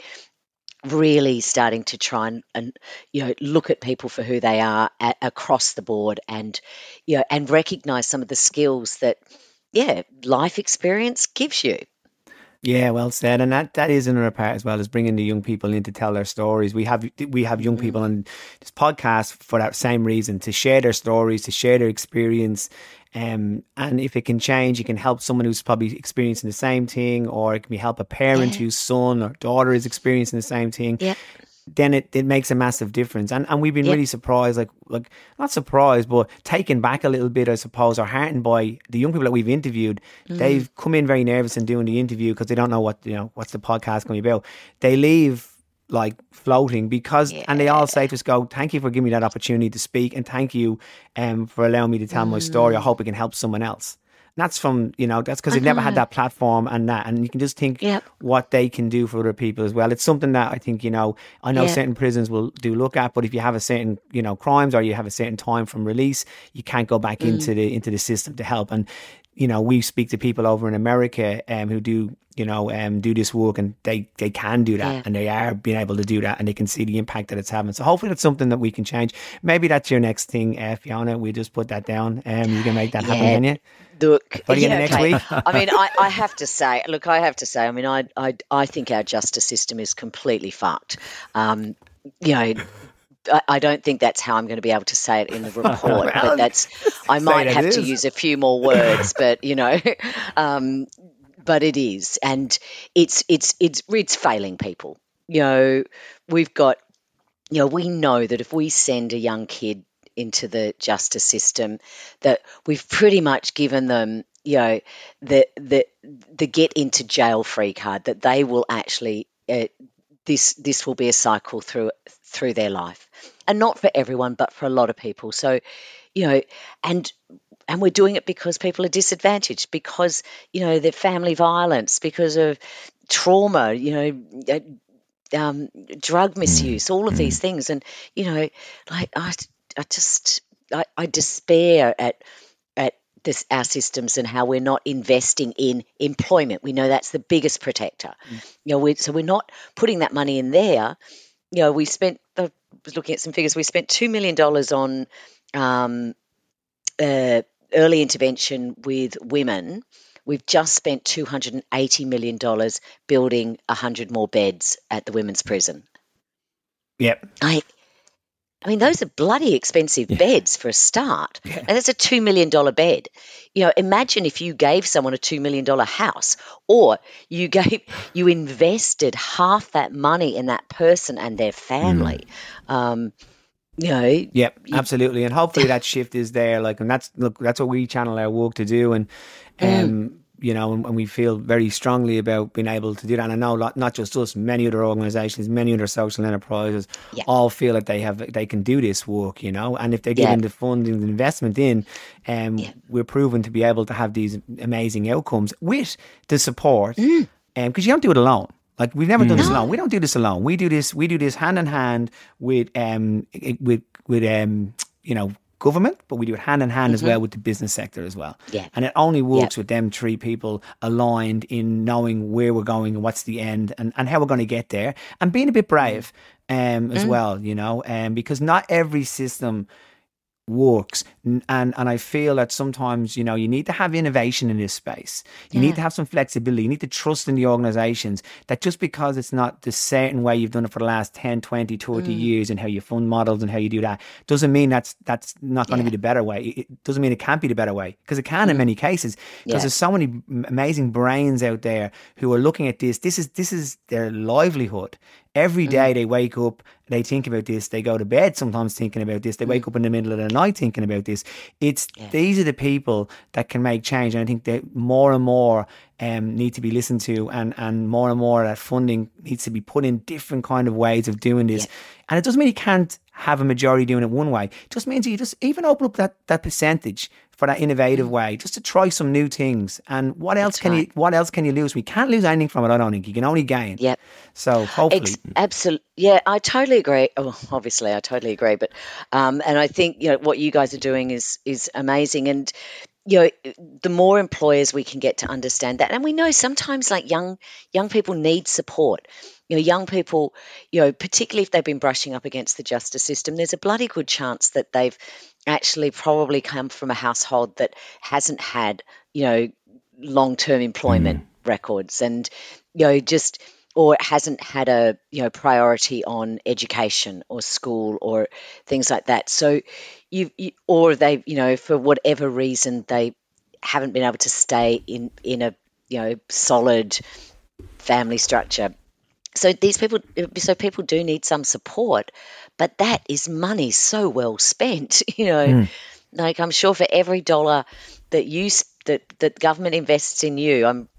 really starting to try and, and you know look at people for who they are a across the board and you know and recognize some of the skills that yeah life experience gives you
Yeah, well said, and that that is another part as well as bringing the young people in to tell their stories. We have we have young people on this podcast for that same reason to share their stories, to share their experience, um, and if it can change, it can help someone who's probably experiencing the same thing, or it can be help a parent
Yeah.
whose son or daughter is experiencing the same thing.
Yeah.
Then it, it makes a massive difference, and and we've been
Yeah.
really surprised, like like not surprised, but taken back a little bit, I suppose, or heartened by the young people that we've interviewed.
Mm.
They've come in very nervous in doing the interview because they don't know what you know what's the podcast going to be about. They leave like floating because and they all say to us go thank you for giving me that opportunity to speak and thank you um for allowing me to tell my story i
Mm.
hope it can help someone else that's from you know that's because they've never had that platform and that and you can just think
Yep.
what they can do for other people as well it's something that i think you know i know
Yeah.
certain prisons will do look at but if you have a certain you know crimes or you have a certain time from release you can't go back
Mm.
into the into the system to help and you know we speak to people over in america um, who do you know um, do this work and they they can do that
Yeah.
and they are being able to do that and they can see the impact that it's having so hopefully that's something that we can change maybe that's your next thing uh, fiona we just put that down um, you can make that happen
Yeah.
can you
Look,
What are you
yeah,
next
okay.
week?
I mean, I, I have to say, look, I have to say, I mean, I, I, I think our justice system is completely fucked. Um, you know, I, don't think that's how I'm going to be able to say it in the report, but that's, I might have to use a few more words, but you know, um, but it is, and it's, it's, it's, it's failing people. You know, we've got, you know, we know that if we send a young kid into the justice system that we've pretty much given them you know the the the get into jail free card that they will actually uh, this this will be a cycle through through their life and not for everyone but for a lot of people. So you know and and we're doing it because people are disadvantaged because you know their family violence because of trauma you know uh, um, drug misuse all of these things. And you know like i, I just I, I despair at at this our systems and how we're not investing in employment. We know that's the biggest protector. You know we so we're not putting that money in there you know we spent I was looking at some figures we spent 2 million dollars on um, uh, early intervention with women. We've just spent $280 million building 100 more beds at the women's prison.
Yep.
I, I mean, those are bloody expensive beds for a start. And that's a $2 million bed. You know, imagine if you gave someone a $2 million house or you gave, you invested half that money in that person and their family. Um, you know,
Yep, absolutely, and hopefully that shift is there. Like, and that's look, that's what we channel our work to do, and
Mm.
You know, and, and we feel very strongly about being able to do that. And I know not, not just us, many other organisations, many other social enterprises,
Yeah.
all feel that they have they can do this work, you know, and if they're
Yeah.
given the funding, the investment in, um, we're proven to be able to have these amazing outcomes with the support,
Mm.
um, because you don't do it alone. Like we've never done this alone. We don't do this alone. We do this. We do this hand in hand with um with with um you know government, but we do it hand in hand as well with the business sector as well.
Mm-hmm. Yeah.
And it only works with them three people aligned in knowing where we're going and what's the end and, and how we're going to get there and being a bit brave um,
Mm.
as well, you know, um, because not every system works and and I feel that sometimes you know you need to have innovation in this space. You need to have some flexibility. You need to trust in the organizations that just because it's not the certain way you've done it for the last 10 20 30
Mm.
years and how you fund models and how you do that doesn't mean that's that's not going to be the better way. It doesn't mean it can't be the better way because it can in many cases because
Mm. Yeah.
there's so many amazing brains out there who are looking at this. This is this is their livelihood Every day mm. they wake up, they think about this. They go to bed sometimes thinking about this. They wake mm. up in the middle of the night thinking about this. It's these are the people that can make change, and I think that more and more um, need to be listened to, and and more and more that funding needs to be put in different kind of ways of doing this. And it doesn't mean you can't have a majority doing it one way. It just means you just even open up that that percentage for that innovative way, just to try some new things. And what else can you what else can you lose? We can't lose anything from it. I don't think you can only gain.
Yep.
So hopefully.
Ex- absolutely. Yeah, I totally agree. Oh, obviously, I totally agree. But, um, and I think you know what you guys are doing is is amazing. And you know, the more employers we can get to understand that, and we know sometimes like young young people need support. You know, young people, you know, particularly if they've been brushing up against the justice system, there's a bloody good chance that they've actually probably come from a household that hasn't had, you know, long-term employment mm. records, and you know just or hasn't had a you know priority on education or school or things like that. So you, you or they you know for whatever reason they haven't been able to stay in in a you know solid family structure. So these people, so people do need some support, but that is money so well spent. You know, hmm. like I'm sure for every dollar that you that that government invests in you, I'm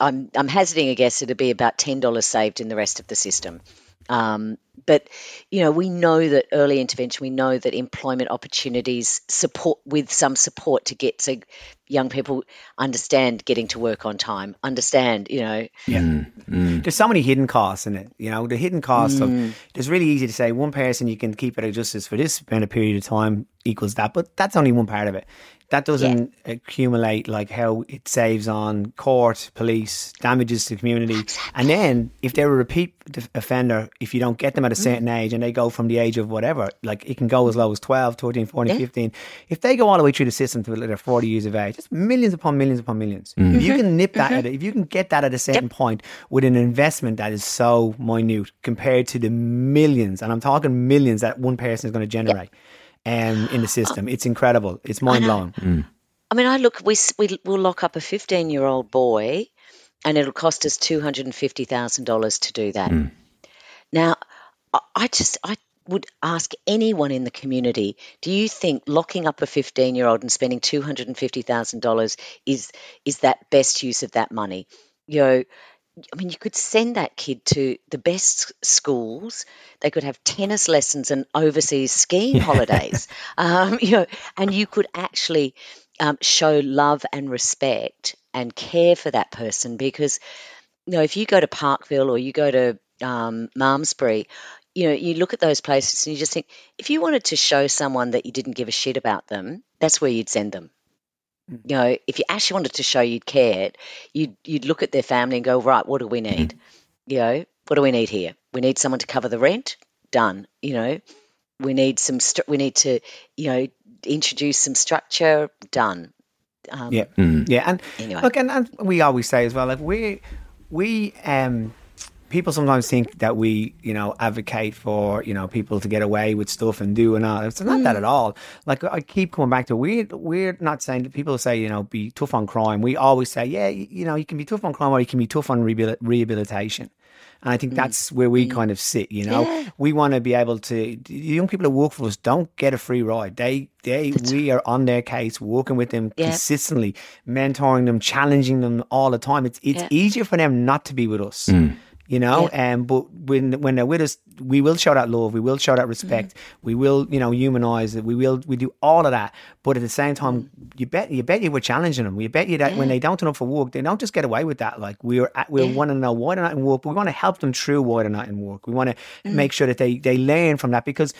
I'm I'm hazarding a guess it'd be about ten dollars saved in the rest of the system. Um, but you know, we know that early intervention, we know that employment opportunities support with some support to get to young people understand getting to work on time, understand, you know,
Yeah. There's so many hidden costs in it. You know, the hidden costs
Mm.
of it's really easy to say one person you can keep it at justice for this amount of period of time equals that, but that's only one part of it. That doesn't accumulate like how it saves on court, police, damages to the community. And then if they're a repeat offender, if you don't get them at a
Mm.
certain age and they go from the age of whatever, like it can go as low as 12, 13, 14,
Yeah.
15. If they go all the way through the system to they're 40 years of age, it's millions upon millions upon millions. If you can nip that, at it, if you can get that at a certain point with an investment that is so minute compared to the millions, and I'm talking millions that one person is going to generate um, in the system, it's incredible. It's mind blowing.
I mean, I look, we, s- we, we'll lock up a 15 year old boy and it'll cost us $250,000 to do that. Now, I- I just, I would ask anyone in the community do you think locking up a 15 year old and spending $250,000 is, is that best use of that money? You know, I mean, you could send that kid to the best schools. They could have tennis lessons and overseas skiing holidays. Um, you know, and you could actually um, show love and respect and care for that person because, you know, if you go to Parkville or you go to um, Malmesbury, you know, you look at those places and you just think, if you wanted to show someone that you didn't give a shit about them, that's where you'd send them. You know, if you actually wanted to show you'd cared, you'd you'd look at their family and go, right, what do we need? You know, what do we need here? We need someone to cover the rent. Done. You know, we need some. Stru- we need to, you know, introduce some structure. Done. Um,
Yeah, yeah, and
Anyway.
look, and, and we always say as well, like we we um people sometimes think that we you know advocate for you know people to get away with stuff and do and all. It's not that mm. at all. Like I keep coming back to we we're not saying that people say you know be tough on crime. We always say yeah you, you know you can be tough on crime or you can be tough on rehabil- rehabilitation. And I think mm. that's where we mm. kind of sit, you know. We want to be able to the young people that work for us don't get a free ride. They they we are on their case, working with them
Yeah.
consistently, mentoring them, challenging them all the time. It's it's
Yeah.
easier for them not to be with us. You know, um, but when when they're with us, we will show that love, we will show that respect, we will, you know, humanize it, we will, we do all of that. But at the same time, you bet, you bet you we're challenging them. You bet you that when they don't turn up for work, they don't just get away with that. Like we're, at, we want to know why they're not in work, but we want to help them through why they're not in work. We want to make sure that they they learn from that because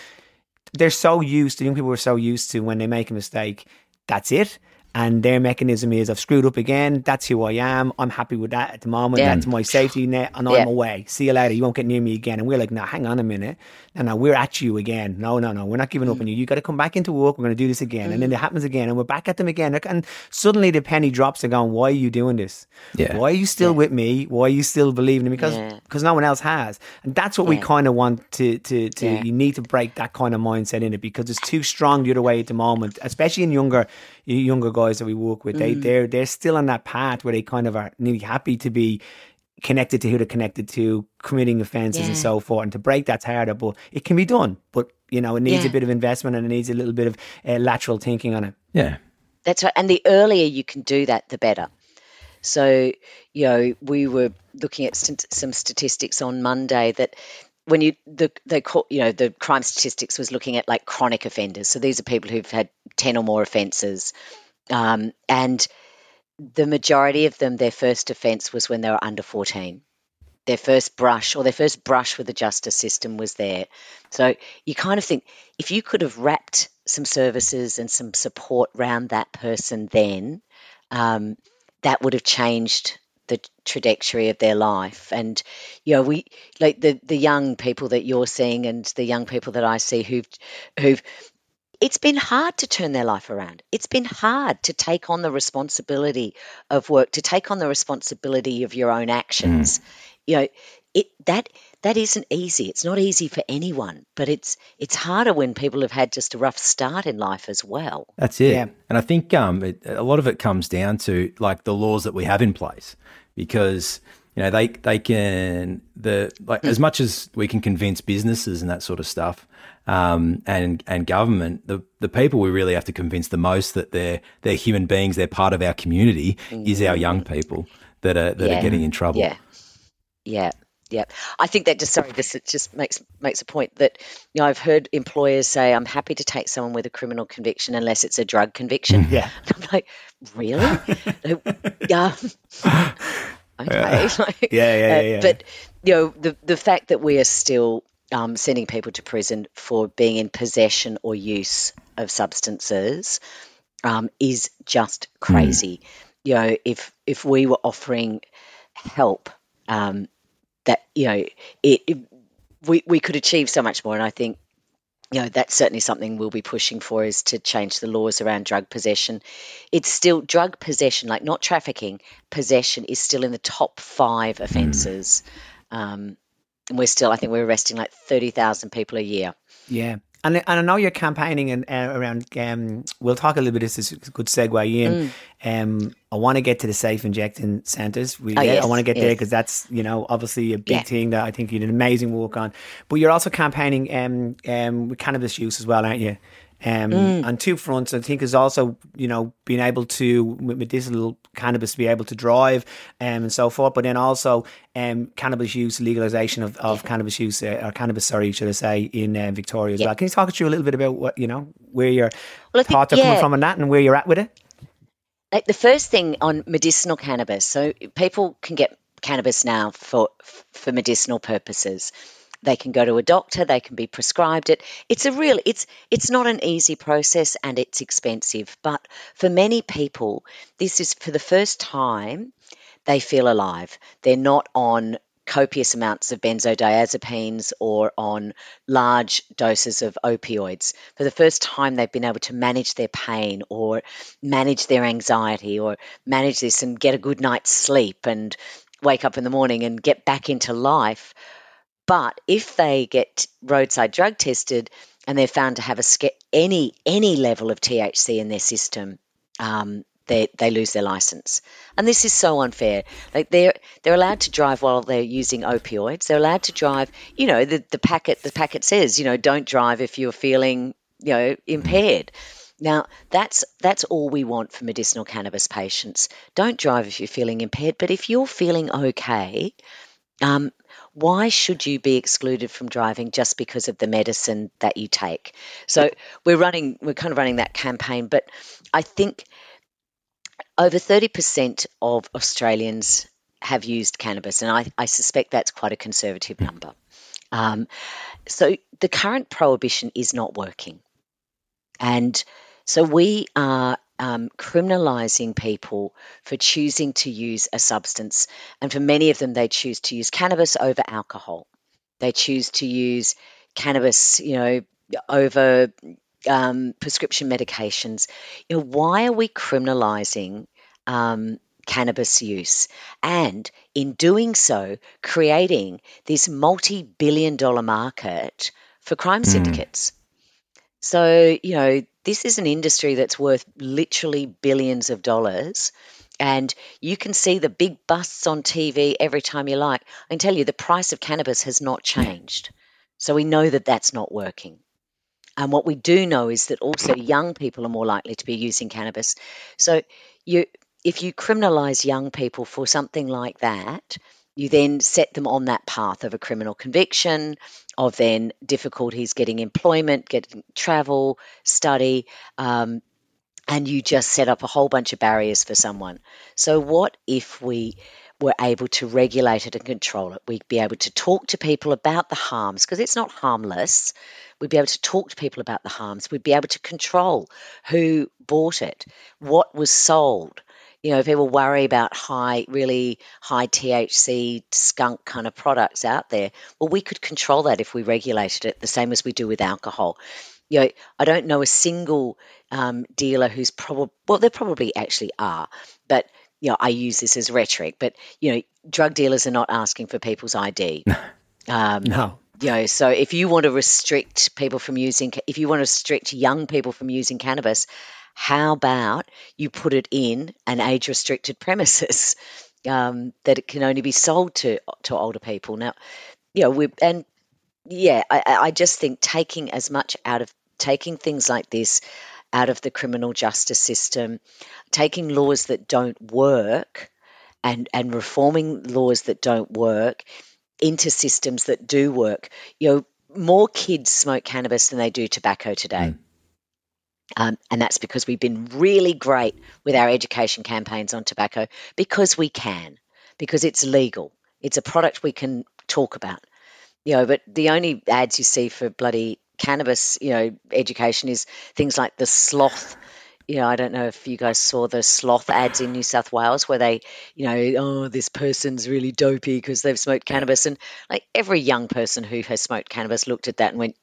they're so used to young people are so used to when they make a mistake, that's it. And their mechanism is I've screwed up again. That's who I am. I'm happy with that at the moment.
Yeah.
That's my safety net, and
Yeah.
I'm away. See you later. You won't get near me again. And we're like, no, hang on a minute. No, no, we're at you again. No, no, no, we're not giving up mm. on you. You got to come back into work. We're going to do this again, and then mm. it happens again, and we're back at them again. And suddenly the penny drops. They're going, why are you doing this?
Yeah.
Why are you still with me? Why are you still believing in me? Because
Yeah.
because no one else has, and that's what we kind of want to to to.
Yeah.
You need to break that kind of mindset in it because it's too strong the other way at the moment, especially in younger younger guys that we work with.
Mm.
They they're they're still on that path where they kind of are nearly happy to be connected to who they're connected to, committing offences and so forth. And to break that's harder, but it can be done. But you know, it needs
Yeah.
a bit of investment and it needs a little bit of uh, lateral thinking on it.
Yeah.
That's right. And the earlier you can do that, the better. So, you know, we were looking at st- some statistics on Monday that when you the they call you know the crime statistics was looking at like chronic offenders. So these are people who've had ten or more offences, um, and the majority of them, their first offence was when they were under fourteen. Their first brush or their first brush with the justice system was there. So you kind of think if you could have wrapped some services and some support around that person then, um, that would have changed the trajectory of their life. And you know, we like the the young people that you're seeing and the young people that I see who've who've it's been hard to turn their life around. It's been hard to take on the responsibility of work, to take on the responsibility of your own actions. Mm. You know, it that that isn't easy. It's not easy for anyone, but it's it's harder when people have had just a rough start in life as well.
That's it.
Yeah.
And I think um, it, a lot of it comes down to like the laws that we have in place because you know they they can the like as much as we can convince businesses and that sort of stuff um, and and government the the people we really have to convince the most that they're they're human beings they're part of our community is our young people that are that
Yeah.
are getting in trouble.
Yeah, yeah, yeah. I think that just sorry, this it just makes makes a point that you know I've heard employers say I'm happy to take someone with a criminal conviction unless it's a drug conviction.
Yeah.
I'm like, really? Yeah. okay. Like,
Yeah, yeah,
uh,
yeah, yeah.
But you know the the fact that we are still um, sending people to prison for being in possession or use of substances um, is just crazy. You know, if if we were offering help, um, that you know, it, it we we could achieve so much more. And I think you know that's certainly something we'll be pushing for is to change the laws around drug possession. It's still drug possession, like not trafficking. Possession is still in the top five offences. Um, and we're still, I think we're arresting like thirty thousand people a year.
Yeah. And, and I know you're campaigning and uh, around. Um, we'll talk a little bit. This is a good segue in. Um, I want to get to the safe injecting centres. We,
Mm. Oh,
yeah, I want to get there because that's you know obviously a big
Yeah.
thing that I think you did an amazing work on. But you're also campaigning um, um, with cannabis use as well, aren't you? Um,
Mm.
On two fronts, I think is also you know being able to with medicinal cannabis be able to drive um, and so forth, but then also um, cannabis use legalization of, of cannabis use uh, or cannabis, sorry, should I say, in uh, Victoria as
Yeah.
well. Can you talk us through a little bit about what you know where your
Well, I think-
thoughts are coming
yeah.
from on that and where you're at with it?
like the first thing on medicinal cannabis so people can get cannabis now for for medicinal purposes they can go to a doctor they can be prescribed it it's a real it's it's not an easy process and it's expensive but for many people this is for the first time they feel alive they're not on copious amounts of benzodiazepines or on large doses of opioids. For the first time, they've been able to manage their pain or manage their anxiety or manage this and get a good night's sleep and wake up in the morning and get back into life. But if they get roadside drug tested and they're found to have a any any level of THC in their system, um, they they lose their license. And this is so unfair. Like they're they're allowed to drive while they're using opioids. They're allowed to drive. You know the the packet the packet says you know don't drive if you're feeling you know impaired. Now that's that's all we want for medicinal cannabis patients. Don't drive if you're feeling impaired, but if you're feeling okay, um, why should you be excluded from driving just because of the medicine that you take? So we're running, we're kind of running that campaign, but I think over 30% of Australians have used cannabis, and I, I suspect that's quite a conservative number. Um, so the current prohibition is not working. And so we are um, criminalising people for choosing to use a substance. And for many of them, they choose to use cannabis over alcohol. They choose to use cannabis, you know, over um, prescription medications. You know, why are we criminalising um, cannabis use? And in doing so, creating this multi billion dollar market for crime syndicates. So, you know, this is an industry that's worth literally billions of dollars. And you can see the big busts on TV every time you like. I can tell you the price of cannabis has not changed. So we know that that's not working. And what we do know is that also young people are more likely to be using cannabis. So you if you criminalize young people for something like that, you then set them on that path of a criminal conviction, of then difficulties getting employment, getting travel, study, um, and you just set up a whole bunch of barriers for someone. So, what if we were able to regulate it and control it? We'd be able to talk to people about the harms because it's not harmless. We'd be able to talk to people about the harms. We'd be able to control who bought it, what was sold. You know, people worry about high, really high THC skunk kind of products out there. Well, we could control that if we regulated it the same as we do with alcohol. You know, I don't know a single um, dealer who's probably, well, there probably actually are, but you know, I use this as rhetoric, but you know, drug dealers are not asking for people's ID. Um,
No.
you know, so if you want to restrict people from using, if you want to restrict young people from using cannabis, how about you put it in an age-restricted premises um, that it can only be sold to to older people? Now, you know, we and yeah, I, I just think taking as much out of taking things like this out of the criminal justice system, taking laws that don't work, and and reforming laws that don't work into systems that do work. You know, more kids smoke cannabis than they do tobacco today. Um, and that's because we've been really great with our education campaigns on tobacco because we can, because it's legal. It's a product we can talk about. You know, but the only ads you see for bloody cannabis, you know, education is things like the sloth. You know, I don't know if you guys saw the sloth ads in New South Wales where they, you know, oh, this person's really dopey because they've smoked cannabis. And like every young person who has smoked cannabis looked at that and went,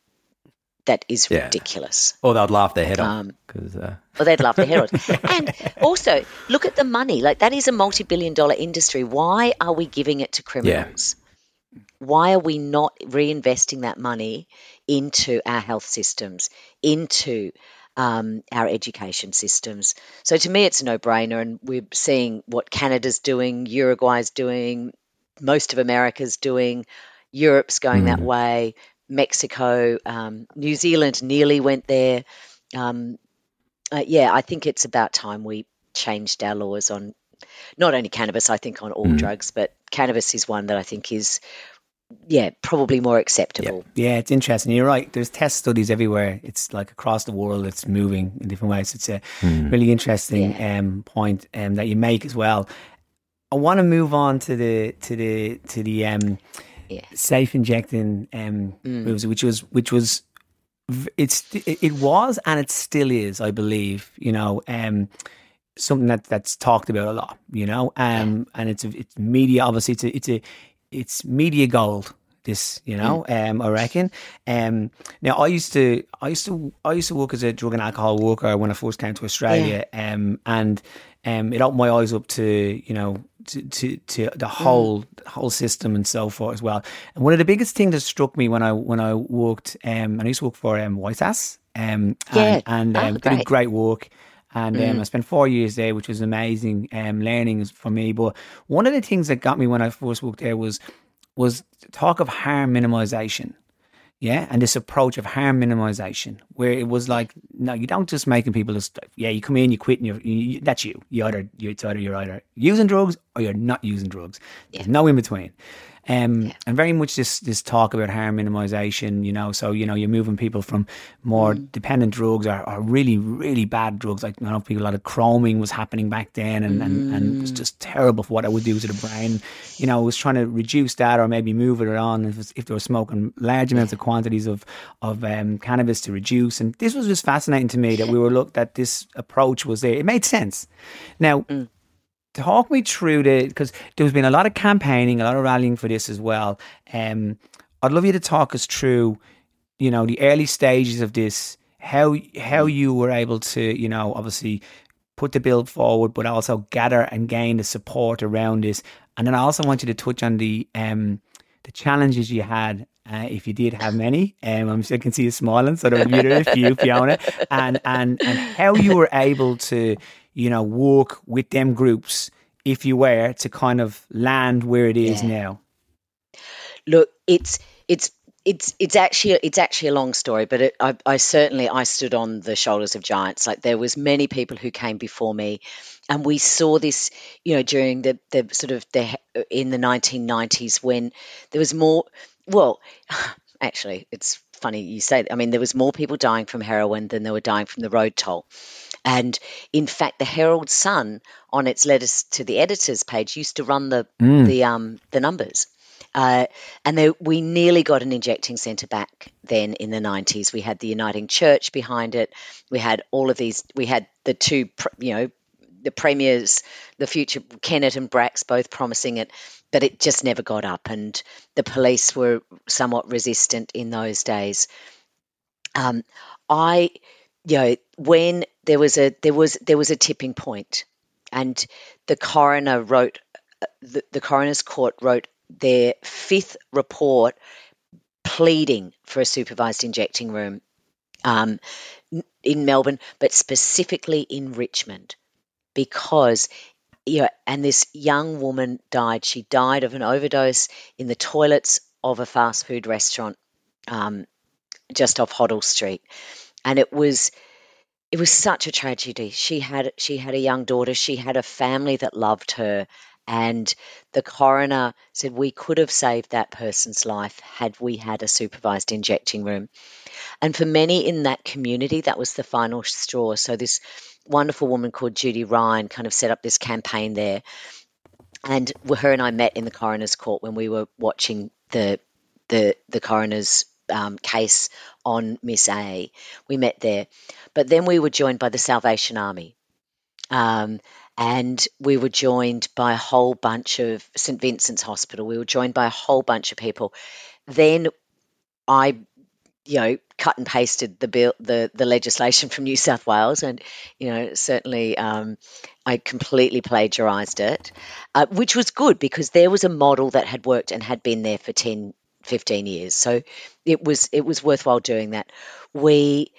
that is
Yeah.
ridiculous.
Or they'd laugh their head off.
Um,
'cause, uh,
Well, they'd love the herald. and also, look at the money. Like, that is a multi billion dollar industry. Why are we giving it to criminals? Why are we not reinvesting that money into our health systems, into um, our education systems? So, to me, it's a no brainer. And we're seeing what Canada's doing, Uruguay's doing, most of America's doing, Europe's going that way, Mexico, um, New Zealand nearly went there. Um, uh, yeah, I think it's about time we changed our laws on not only cannabis, I think on all drugs, but cannabis is one that I think is, yeah, probably more acceptable.
Yeah, it's interesting. You're right. There's test studies everywhere. It's like across the world. It's moving in different ways. It's a really interesting um, point um, that you make as well. I want to move on to the to the to the um,
Yeah.
safe injecting um, moves, which was which was it's it was and it still is, I believe. You know, um, something that that's talked about a lot. You know, um, and it's it's media. Obviously, it's a it's a it's media gold. This, you know, um, I reckon. Um, now, I used to, I used to, I used to work as a drug and alcohol worker when I first came to Australia, um, and um, it opened my eyes up to, you know, to to, to the whole whole system and so forth as well. And one of the biggest things that struck me when I when I worked, um, and I used to work for um, White House, um,
Yeah.
and, and
Oh,
um, they did
great.
great work. And um, I spent four years there, which was amazing um, learning for me. But one of the things that got me when I first worked there was was talk of harm minimization. Yeah, and this approach of harm minimization, where it was like, no, you don't just making people just, yeah, you come in, you quit, and you're, you, that's you. You either, you, it's either you're either using drugs or you're not using drugs. There's no in between. Um, and very much this this talk about harm minimization, you know. So you know, you're moving people from more dependent drugs or, or really really bad drugs. Like you know, people a lot of chroming was happening back then, and, and, and it was just terrible for what it would do to the brain. You know, it was trying to reduce that or maybe move it on if, if they were smoking large amounts of quantities of of um, cannabis to reduce. And this was just fascinating to me that we were looked at this approach was there. It made sense. Now talk me through the because there's been a lot of campaigning, a lot of rallying for this as well. Um, I'd love you to talk us through, you know, the early stages of this, how how you were able to, you know, obviously put the bill forward, but also gather and gain the support around this. And then I also want you to touch on the um the challenges you had. Uh, if you did have many, um, I'm sure I can see you smiling, so there were a few, Fiona, and and and how you were able to, you know, work with them groups, if you were to kind of land where it is
Yeah.
now.
Look, it's it's it's it's actually it's actually a long story, but it, I, I certainly I stood on the shoulders of giants. Like there was many people who came before me, and we saw this, you know, during the the sort of the in the 1990s when there was more. Well, actually, it's funny you say. that. I mean, there was more people dying from heroin than there were dying from the road toll. And in fact, the Herald Sun on its letters to the editors page used to run the the um the numbers. Uh, and there, we nearly got an injecting centre back then in the 90s. We had the Uniting Church behind it. We had all of these, we had the two, you know, the premiers, the future Kennett and Bracks both promising it, but it just never got up, and the police were somewhat resistant in those days. Um, I, you know, when there was a there was there was a tipping point, and the coroner wrote, the, the coroner's court wrote their fifth report pleading for a supervised injecting room um, in Melbourne, but specifically in Richmond, because you know, and this young woman died. She died of an overdose in the toilets of a fast food restaurant um, just off Hoddle Street, and it was it was such a tragedy. She had she had a young daughter. She had a family that loved her, and the coroner said we could have saved that person's life had we had a supervised injecting room. And for many in that community, that was the final straw. So this wonderful woman called Judy Ryan kind of set up this campaign there. And her and I met in the coroner's court when we were watching the the the coroner's um, case on Miss A. We met there, but then we were joined by the Salvation Army, um, and we were joined by a whole bunch of St Vincent's Hospital. We were joined by a whole bunch of people. Then I you know, cut and pasted the bill, the the legislation from New South Wales, and you know, certainly um, I completely plagiarised it, uh, which was good because there was a model that had worked and had been there for 10, 15 years. So it was it was worthwhile doing that. We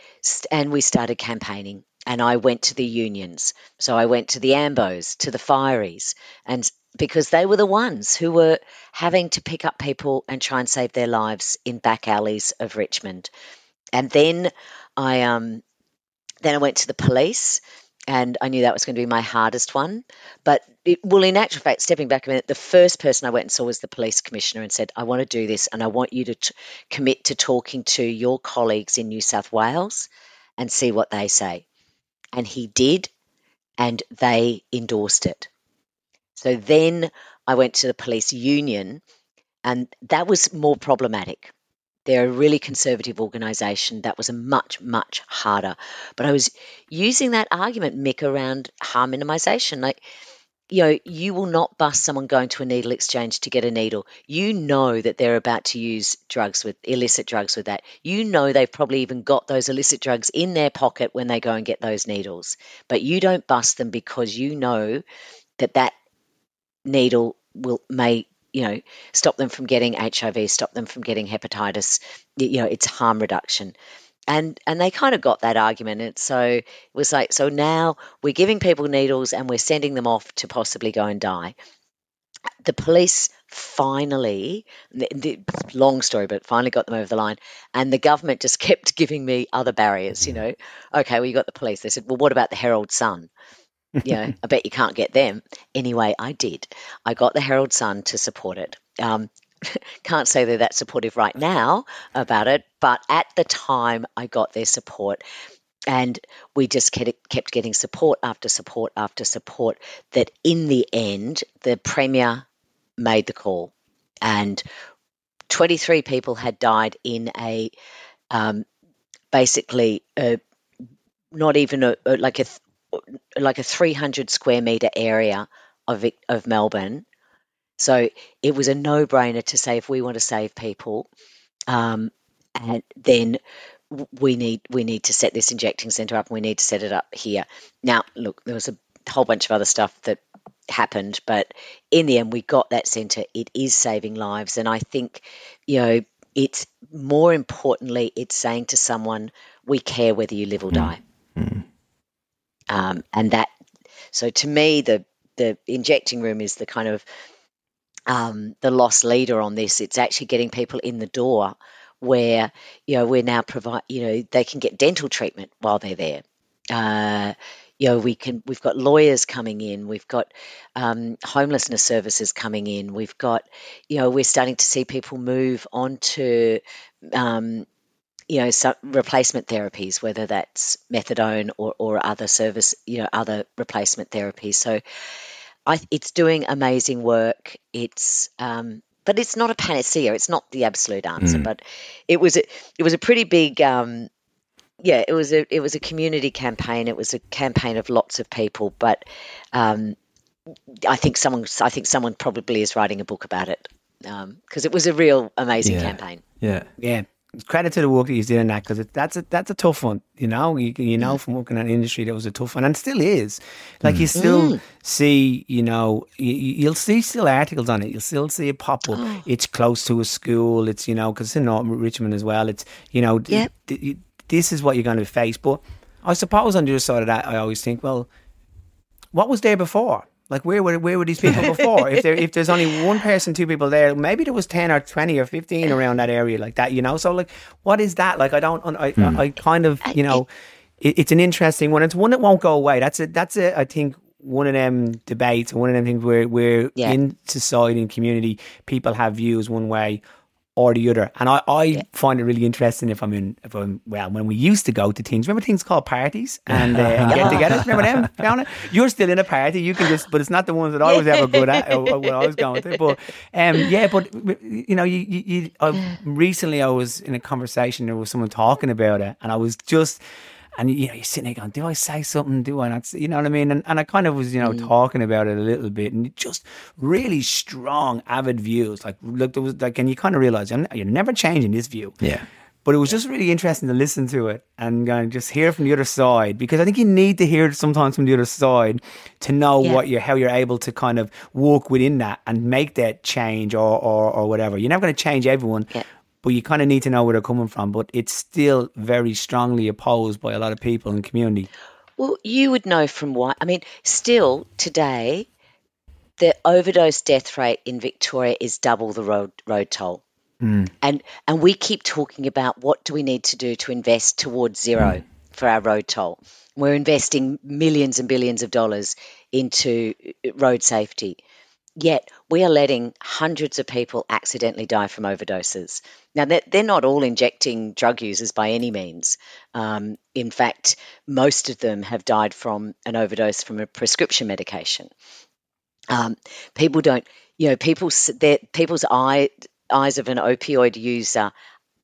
and we started campaigning, and I went to the unions. So I went to the Ambos, to the Fireys, and because they were the ones who were having to pick up people and try and save their lives in back alleys of Richmond. And then I um then I went to the police and I knew that was going to be my hardest one. But it, well, in actual fact, stepping back a minute, the first person I went and saw was the police commissioner and said, "I want to do this, and I want you to t- commit to talking to your colleagues in New South Wales and see what they say." And he did, and they endorsed it. So then I went to the police union, and that was more problematic. They're a really conservative organisation. That was a much, much harder. But I was using that argument, Mick, around harm minimisation. Like, you know, you will not bust someone going to a needle exchange to get a needle. You know that they're about to use drugs with illicit drugs with that. You know they've probably even got those illicit drugs in their pocket when they go and get those needles. But you don't bust them because you know that that needle will may you know stop them from getting HIV, stop them from getting hepatitis. You know, it's harm reduction. And and they kind of got that argument. And so it was like, so now we're giving people needles and we're sending them off to possibly go and die. The police finally, the, the, long story, but finally got them over the line. And the government just kept giving me other barriers. You mm. know, okay, well you got the police. They said, well, what about the Herald Sun? You know, I bet you can't get them. Anyway, I did. I got the Herald Sun to support it. Um, can't say they're that supportive right now about it, but at the time I got their support. And we just kept getting support after support after support. That in the end, the Premier made the call. And 23 people had died in a um, basically a, not even a like a like a 300 square meter area of it, of Melbourne. So it was a no brainer to say if we want to save people, um, and then we need we need to set this injecting centre up and we need to set it up here. Now, look, there was a whole bunch of other stuff that happened, but in the end, we got that centre. It is saving lives, and I think you know it's more importantly, it's saying to someone, "We care whether you live or die." Mm. Um, and that, so to me, the the injecting room is the kind of um, the lost leader on this. It's actually getting people in the door where you know we're now provide you know they can get dental treatment while they're there. Uh, you know we can we've got lawyers coming in we've got um, homelessness services coming in we've got you know we're starting to see people move on to um, you know, some replacement therapies, whether that's methadone or, or other service, you know, other replacement therapies. So I, it's doing amazing work. It's, um, but it's not a panacea. It's not the absolute answer.
Mm.
But it was a, it was a pretty big, um, yeah, it was a it was a community campaign. It was a campaign of lots of people, but um, I think someone I think someone probably is writing a book about it because it was a real amazing
Yeah.
campaign.
Yeah.
Yeah. Credit to the work that he's doing that because that's a that's a tough one. You know, you, you
Mm.
know from working in an industry that was a tough one and still is. Like you
Mm.
still see, you know, you, you'll see still articles on it. You'll still see it pop up.
Oh.
It's close to a school. It's you know because it's in North Richmond as well. It's you know,
Yep.
you- this is what you're going to face. But I suppose on the other side of that, I always think, well, what was there before? Like where were where were these people before? if there if there's only one person, two people there, maybe there was ten or twenty or fifteen around that area like that, you know. So like, what is that? Like I don't, I I, I kind of hmm. you know, it, it's an interesting one. It's one that won't go away. That's a that's a I think one of them debates, one of them things where where
Yeah.
in society and community people have views one way or the other. And I, I find it really interesting if I'm in, if I'm, well, when we used to go to things, remember things called parties and uh, get together? Remember them, Fiona? You're still in a party. You can just, but it's not the ones that I was ever good at or, or when I was going to. But um, yeah, but you know, you, you, you I, recently I was in a conversation, there was someone talking about it and I was just, and you know, you're sitting there going, "Do I say something? Do I not?" You know what I mean? And, and I kind of was, you know, talking about it a little bit, and just really strong, avid views. Like, look, there was like, and you kind of realize you're, you're never changing this view.
Yeah.
But it was just really interesting to listen to it and uh, just hear from the other side because I think you need to hear it sometimes from the other side to know
Yeah.
what you how you're able to kind of walk within that and make that change or or, or whatever. You're never going to change everyone,
Yeah.
But you kind of need to know where they're coming from. But it's still very strongly opposed by a lot of people in the community.
Well, you would know from what I mean. Still today, the overdose death rate in Victoria is double the road road toll, and and we keep talking about what do we need to do to invest towards zero for our road toll. We're investing millions and billions of dollars into uh, road safety. Yet we are letting hundreds of people accidentally die from overdoses. Now, they're, they're not all injecting drug users by any means. Um, in fact, most of them have died from an overdose from a prescription medication. Um, people don't, you know, people's people's eye, eyes of an opioid user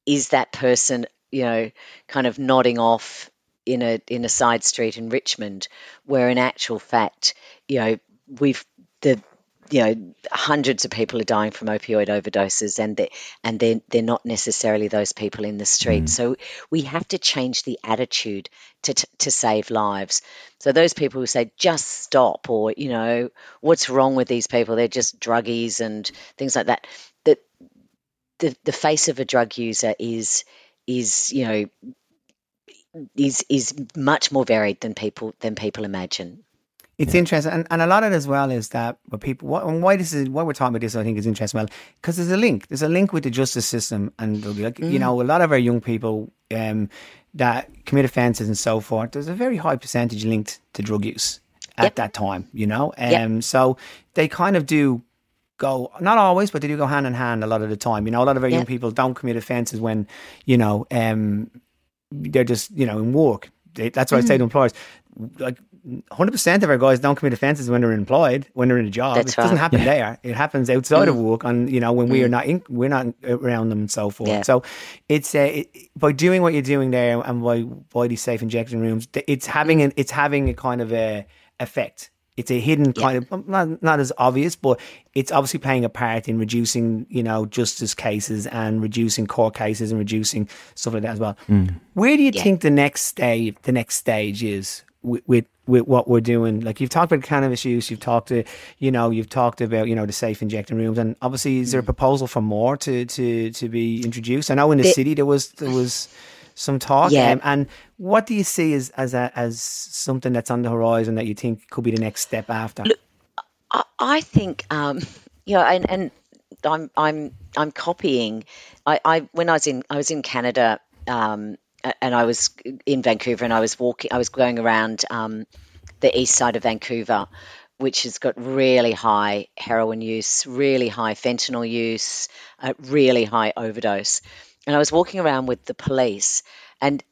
is that person, you know, kind of nodding off in a in a side street in Richmond, where in actual fact, you know, we've the you know hundreds of people are dying from opioid overdoses and they and they're, they're not necessarily those people in the street. Mm. So we have to change the attitude to, to to save lives. So those people who say just stop or you know what's wrong with these people? They're just druggies and things like that. That the the face of a drug user is is you know is is much more varied than people than people imagine
It's interesting, and, and a lot of it as well is that what people, what, and why this is, why we're talking about this, I think is interesting. Well, because there's a link, there's a link with the justice system, and like, you know, a lot of our young people um, that commit offences and so forth. There's a very high percentage linked to drug use at
Yep.
that time, you know, um,
Yep.
so they kind of do go not always, but they do go hand in hand a lot of the time. You know, a lot of our young people don't commit offences when you know um, they're just you know in work. They, that's why I say
Mm.
to employers, like. 100% of our guys don't commit offences when they're employed, when they're in a job.
That's
it doesn't
right.
happen there. It happens outside of mm. work and, you know, when we mm. are not in, we're not around them and so forth.
Yeah.
So it's, uh, it, by doing what you're doing there and by, by these safe injection rooms, it's having mm. an, it's having a kind of a effect. It's a hidden kind of, not, not as obvious, but it's obviously playing a part in reducing, you know, justice cases and reducing court cases and reducing stuff like that as well. Where do you think the next stage, the next stage is with, with with what we're doing? Like you've talked about cannabis use, you've talked to, you know, you've talked about you know the safe injecting rooms, and obviously is there
Mm.
a proposal for more to to to be introduced? I know in the,
The-
city there was there was some talk,
Yeah.
um, and what do you see as as a, as something that's on the horizon that you think could be the next step after?
I, I think, um, you know, and, and I'm I'm I'm copying. I, I when I was in I was in Canada, um, and I was in Vancouver, and I was walking. I was going around um, the east side of Vancouver, which has got really high heroin use, really high fentanyl use, uh, really high overdose. And I was walking around with the police, and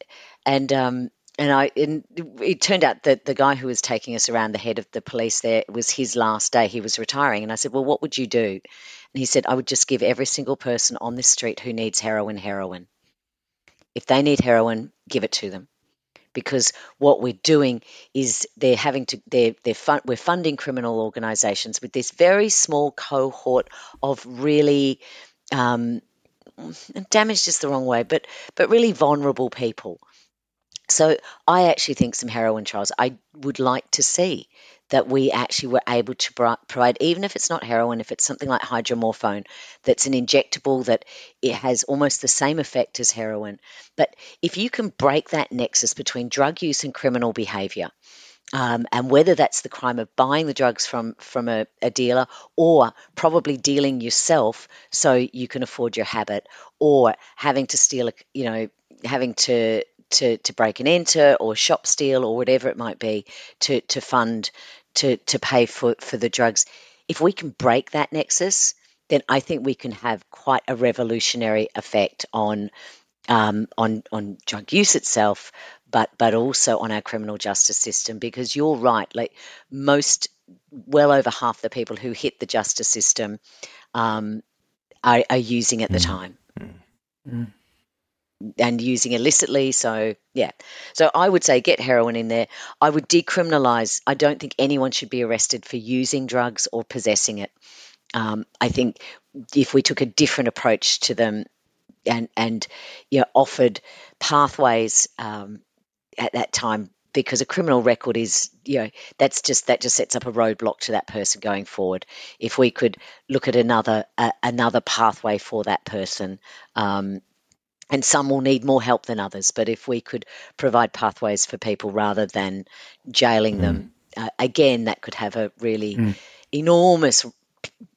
and um, and I and it turned out that the guy who was taking us around, the head of the police there, was his last day. He was retiring, and I said, "Well, what would you do?" And he said, "I would just give every single person on this street who needs heroin heroin. If they need heroin, give it to them. because what we're doing is they're having to they're they're fun, we're funding criminal organisations with this very small cohort of really um, damaged is the wrong way, but but really vulnerable people. So I actually think some heroin trials. I would like to see that we actually were able to provide, even if it's not heroin, if it's something like hydromorphone, that's an injectable that it has almost the same effect as heroin. But if you can break that nexus between drug use and criminal behavior, um, and whether that's the crime of buying the drugs from from a, a, dealer or probably dealing yourself so you can afford your habit or having to steal a, you know having to to to break and enter or shop steal or whatever it might be to to fund to to pay for for the drugs if we can break that nexus then I think we can have quite a revolutionary effect on um, on on drug use itself, but but also on our criminal justice system because you're right like most well over half the people who hit the justice system um, are, are, using at the mm. time mm. And using illicitly so yeah. So i would say get heroin in there. I would decriminalize i don't think anyone should be arrested for using drugs or possessing it. Um, i think if we took a different approach to them and and you know, offered pathways um, at that time because a criminal record is you know that's just that just sets up a roadblock to that person going forward. If we could look at another uh, another pathway for that person um, and some will need more help than others. But if we could provide pathways for people rather than jailing mm. them uh, again that could have a really mm. enormous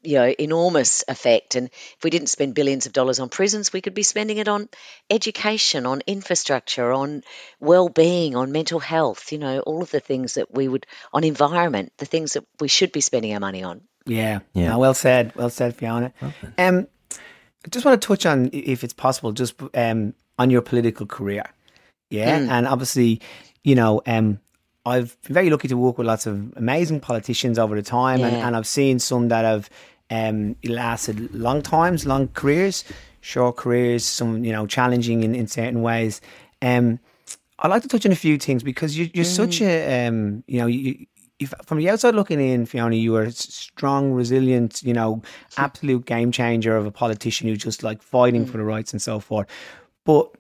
you know enormous effect. And if we didn't spend billions of dollars on prisons we could be spending it on education on infrastructure on well-being on mental health you know all of the things that we would on environment the things that we should be spending our money on.
Yeah. Yeah. No, well said. Well said fiona. Okay. um i just want to touch on if it's possible just um on your political career yeah mm. and obviously you know um I've been very lucky to work with lots of amazing politicians over the time, yeah. and, and, I've seen some that have um, lasted long times, long careers, short careers, some you know challenging in, in certain ways. Um, I'd like to touch on a few things because you, are mm. such a um, you know you, from the outside looking in, Fiona, you are a strong, resilient, you know, absolute game changer of a politician who's just like fighting mm. for the rights and so forth. But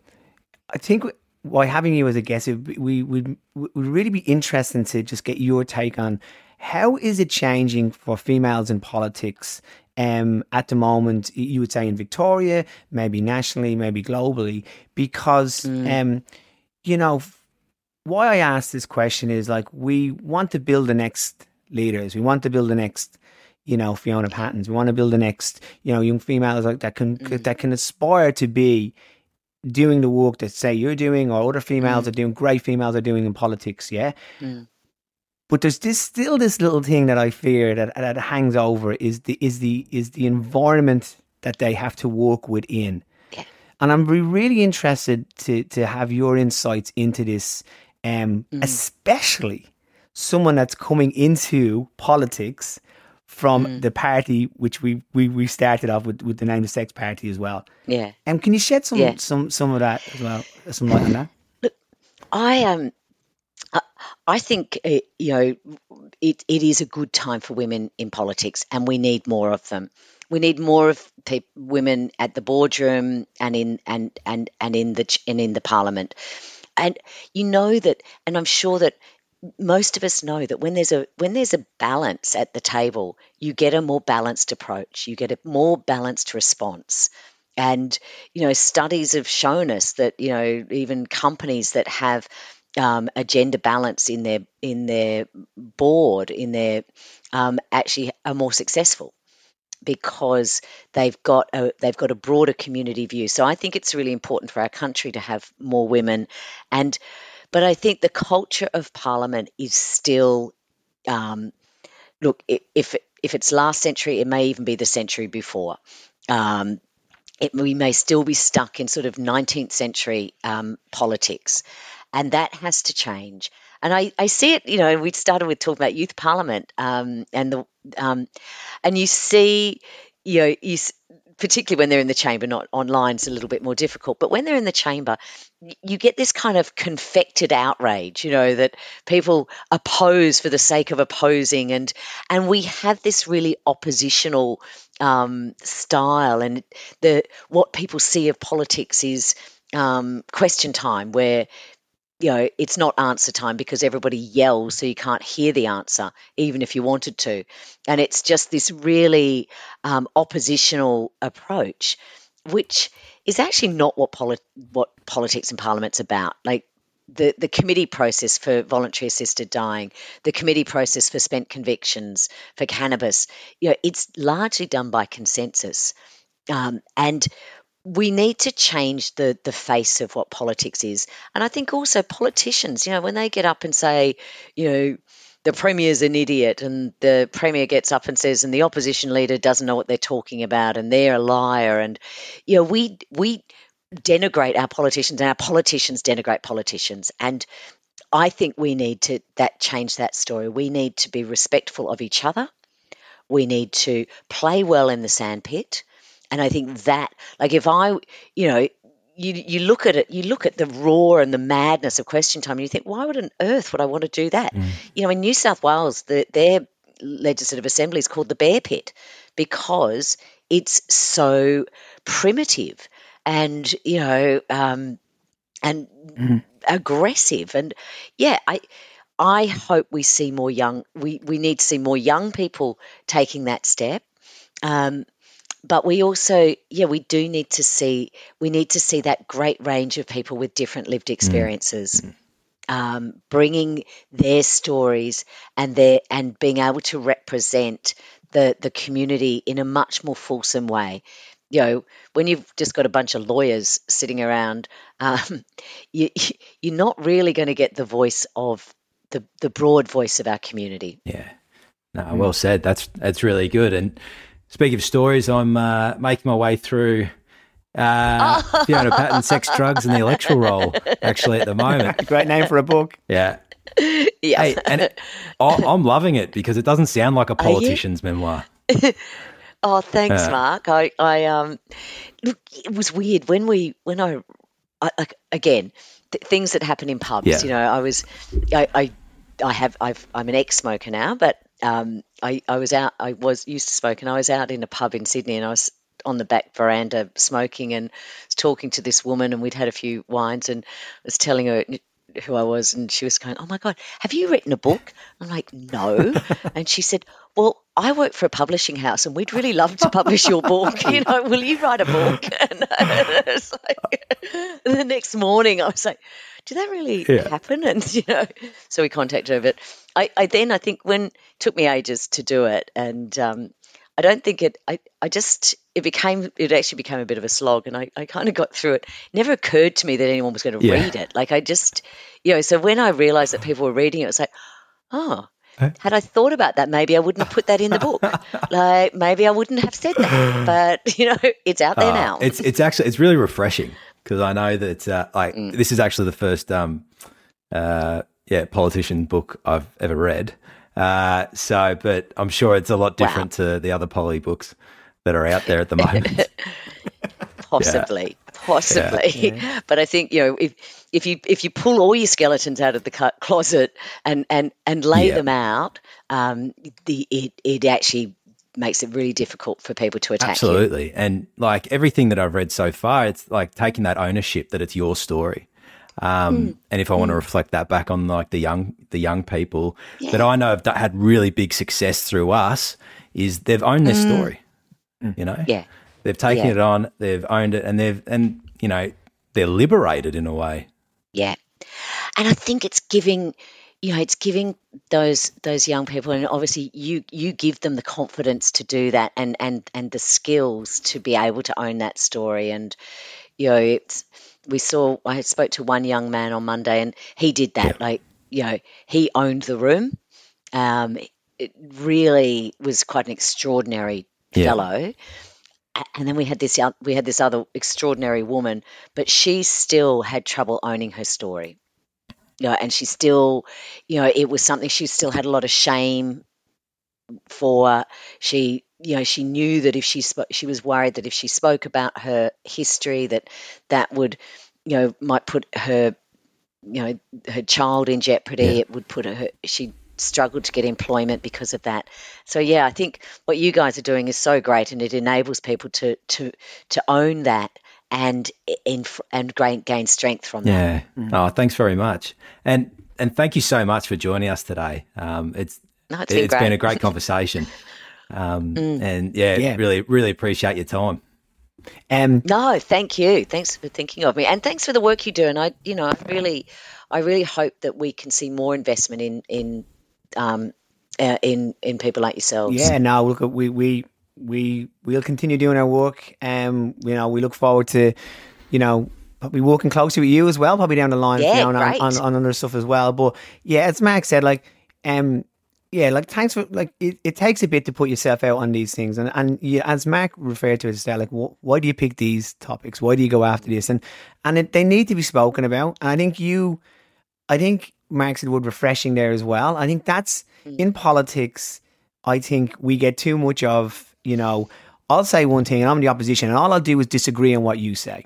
I think why having you as a guest, we would would really be interesting to just get your take on how is it changing for females in politics um, at the moment, you would say in Victoria, maybe nationally, maybe globally, because, mm. um, you know, why I ask this question is like we want to build the next leaders. We want to build the next, you know, Fiona Pattens. We want to build the next, you know, young females like that can mm. that can aspire to be doing the work that say you're doing or other females mm. are doing, great females are doing in politics, yeah? Mm. But there's this still this little thing that I fear that, that hangs over is the is the is the environment that they have to work within. Yeah. And I'm really interested to to have your insights into this, um, mm. especially someone that's coming into politics from mm. the party which we, we, we started off with, with the name the sex party as well.
Yeah.
And um, can you shed some yeah. some some of that as well, some light on that?
Look, I um I think uh, you know it, it is a good time for women in politics, and we need more of them. We need more of pe- women at the boardroom and in and and and in the and in the parliament. And you know that, and I'm sure that most of us know that when there's a when there's a balance at the table, you get a more balanced approach. You get a more balanced response. And you know, studies have shown us that you know even companies that have um, a gender balance in their in their board in their um, actually are more successful because they've got a they've got a broader community view. So I think it's really important for our country to have more women and but I think the culture of Parliament is still, um, look, if if it's last century, it may even be the century before. Um, it, we may still be stuck in sort of 19th century um, politics, and that has to change. And I, I see it, you know, we started with talking about youth parliament um, and the um, and you see, you know, you, particularly when they're in the chamber, not online, it's a little bit more difficult. But when they're in the chamber, you get this kind of confected outrage, you know, that people oppose for the sake of opposing, and and we have this really oppositional um, style, and the what people see of politics is um, question time, where you know, it's not answer time because everybody yells so you can't hear the answer, even if you wanted to. And it's just this really um, oppositional approach, which is actually not what, poli- what politics and parliament's about. Like the, the committee process for voluntary assisted dying, the committee process for spent convictions, for cannabis, you know, it's largely done by consensus. Um, and we need to change the the face of what politics is. And I think also politicians, you know, when they get up and say, you know, the premier's an idiot and the premier gets up and says and the opposition leader doesn't know what they're talking about and they're a liar and you know, we we denigrate our politicians and our politicians denigrate politicians and I think we need to that change that story. We need to be respectful of each other. We need to play well in the sandpit and I think that, like, if I, you know, you you look at it, you look at the roar and the madness of Question Time, and you think, why would on earth would I want to do that? You know, in New South Wales, the, their legislative assembly is called the Bear Pit because it's so primitive and you know um, and aggressive and yeah I. I hope we see more young. We, we need to see more young people taking that step. Um, but we also yeah we do need to see we need to see that great range of people with different lived experiences um, bringing their stories and their and being able to represent the the community in a much more fulsome way you know when you've just got a bunch of lawyers sitting around um, you, you're not really going to get the voice of the the broad voice of our community
Yeah. No, well said. That's that's really good. And speaking of stories, I'm uh, making my way through uh, Fiona Patten, sex, drugs, and the electoral roll. Actually, at the moment,
Great name for a book.
yeah.
yeah
Hey, and it, I, I'm loving it because it doesn't sound like a politician's memoir.
Oh, thanks,
Yeah.
Mark. I, I, um, look, it was weird when we, when I, I like, again, th- things that happen in pubs.
Yeah.
You know, I was, I, I, I have, I've, I'm an ex-smoker now, but um, I, I was out, I was used to smoke, and I was out in a pub in Sydney, and I was on the back veranda smoking, and was talking to this woman, and we'd had a few wines, and I was telling her who I was, and she was going, "Oh my god, have you written a book?" I'm like, "No," and she said, "Well, I work for a publishing house, and we'd really love to publish your book. You know, will you write a book?" And it's like, the next morning, I was like, "Did that really
Yeah.
happen?" And you know, so we contacted her. But I, I then I think when it took me ages to do it, and um, I don't think it. I, I just it became it actually became a bit of a slog, and I, I kind of got through it. It never occurred to me that anyone was going to
Yeah.
read it. Like I just, you know. So when I realised that people were reading it, it was like, oh. Had I thought about that, maybe I wouldn't have put that in the book. like maybe I wouldn't have said that. But you know, it's out there
Uh,
now.
It's it's actually it's really refreshing because I know that uh, like
Mm.
this is actually the first um uh yeah politician book I've ever read. Uh, so, but I'm sure it's a lot different to the other poly books that are out there at the moment.
possibly possibly but i think you know if if you if you pull all your skeletons out of the closet and and and lay
Yeah.
them out um the it it actually makes it really difficult for people to attack you
Absolutely. And like everything that I've read so far, it's like taking that ownership that it's your story. Um,
Mm.
And if I want to reflect that back on like the young, the young people that I know have d- had really big success through us, is they've owned their story. You know,
Mm. yeah
they've taken
Yeah.
it on, they've owned it, and they've and you know they're liberated in a way.
Yeah, and I think it's giving, you know, it's giving those those young people, and obviously you you give them the confidence to do that, and and and the skills to be able to own that story, and you know, it's we saw. I spoke to one young man on Monday, and he did that. Like, you know, he owned the room. Um, it really was quite an extraordinary
Yeah.
fellow and then we had this we had this other extraordinary woman, but she still had trouble owning her story. You know, and she still, you know, it was something she still had a lot of shame for. She you know, she knew that if she spoke, she was worried that if she spoke about her history, that that would, you know, might put her, you know, her child in jeopardy.
Yeah.
It would put her. She struggled to get employment because of that. So yeah, I think what you guys are doing is so great, and it enables people to to to own that and and and gain, gain strength from that.
Yeah. Oh, thanks very much. And and thank you so much for joining us today. Um, it's
No, it's been
it's been a great conversation. Um,
Mm.
And yeah,
Yeah.
really really appreciate your time.
Um,
No, thank you. Thanks for thinking of me, and thanks for the work you do. And I, you know, I really, I really hope that we can see more investment in in um, uh, in in people like yourselves.
Yeah, no, look, we we we we'll continue doing our work. Um, you know, we look forward to, you know, probably working closely with you as well, probably down the line,
Yeah,
Fiona, on,
great.
on, on other stuff as well. But yeah, as Max said, like, um, yeah, like thanks for like it, it takes a bit to put yourself out on these things, and and yeah, as Mac referred to it, as like, wh- why do you pick these topics? Why do you go after this? And and it, they need to be spoken about. And I think you, I think Mark said refreshing there as well. I think that's hmm. in politics. I think we get too much of you know. I'll say one thing, and I'm in the opposition, and all I'll do is disagree on what you say.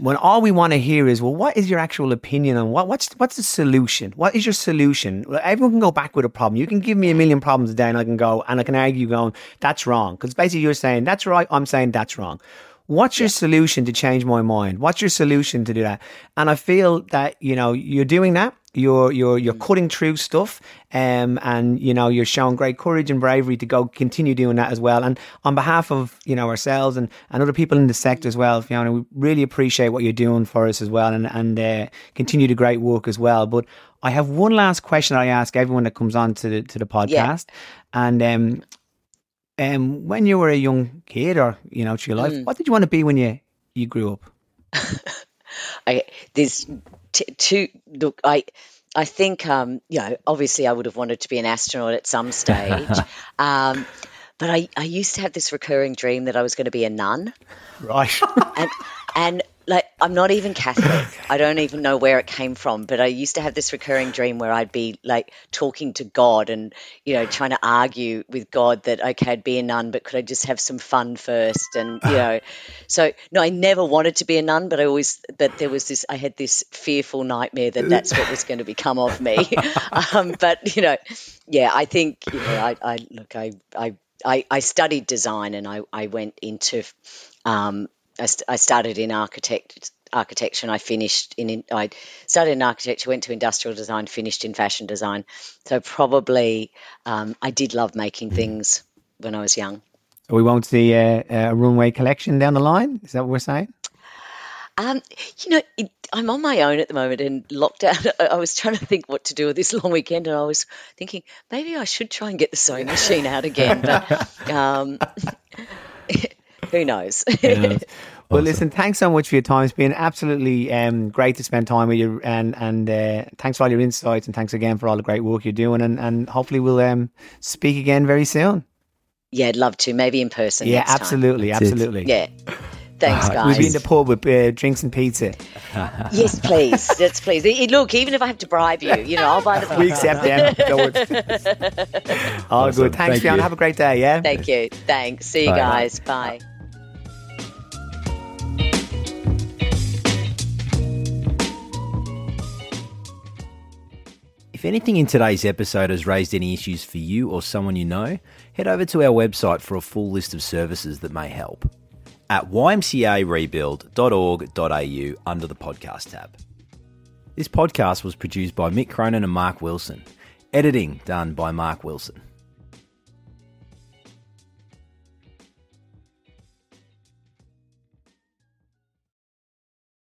When all we want to hear is, well, what is your actual opinion on what? What's what's the solution? What is your solution? Well, Everyone can go back with a problem. You can give me a million problems a day, and I can go and I can argue, going, that's wrong, because basically you're saying that's right. I'm saying that's wrong. What's your solution to change my mind? What's your solution to do that? And I feel that you know you're doing that. You're you're you're cutting through stuff, um, and you know you're showing great courage and bravery to go continue doing that as well. And on behalf of you know ourselves and, and other people in the sector as well, Fiona, we really appreciate what you're doing for us as well, and and uh, continue the great work as well. But I have one last question that I ask everyone that comes on to the to the podcast, and um, um, when you were a young kid or you know through your life,
Mm.
what did you want to be when you you grew up?
I there's t- two look I I think um you know obviously I would have wanted to be an astronaut at some stage um but I I used to have this recurring dream that I was going to be a nun
Right.
and and I'm not even Catholic. I don't even know where it came from, but I used to have this recurring dream where I'd be like talking to God and you know trying to argue with God that okay, I'd be a nun, but could I just have some fun first? And you know, so no, I never wanted to be a nun, but I always but there was this I had this fearful nightmare that that's what was going to become of me. um, but you know, yeah, I think you know, I, I look, I I I, I studied design and I I went into um, I, st- I started in architect architecture and I finished in, in I started in architecture, went to industrial design, finished in fashion design. So probably um, I did love making things when I was young.
So we won't see a, a runway collection down the line. Is that what we're saying?
Um, you know, it, I'm on my own at the moment and lockdown. I I was trying to think what to do with this long weekend, and I was thinking maybe I should try and get the sewing machine out again. But um, who knows?
Well, listen, thanks so much for your time. It's been absolutely um, great to spend time with you, and and uh, thanks for all your insights, and thanks again for all the great work you're doing, and, and hopefully we'll um, speak again very soon.
yeah, I'd love to. Maybe in person.
yeah,
next time.
absolutely,
it.
absolutely.
Yeah. Thanks, guys.
We'll be in the pub with uh, drinks and pizza.
Yes, please. Yes, please. Look, even if I have to bribe you, you know, I'll buy the pizza.
We accept them. Don't. All
Awesome.
good. Thanks,
Thank
Fiona.
you.
Have a great day. Yeah.
Thank you. Thanks. See you
Bye.
guys. Bye.
If anything in today's episode has raised any issues for you or someone you know, head over to our website for a full list of services that may help at ymcarebuild.org.au under the podcast tab. This podcast was produced by Mick Cronin and Mark Wilson. Editing done by Mark Wilson.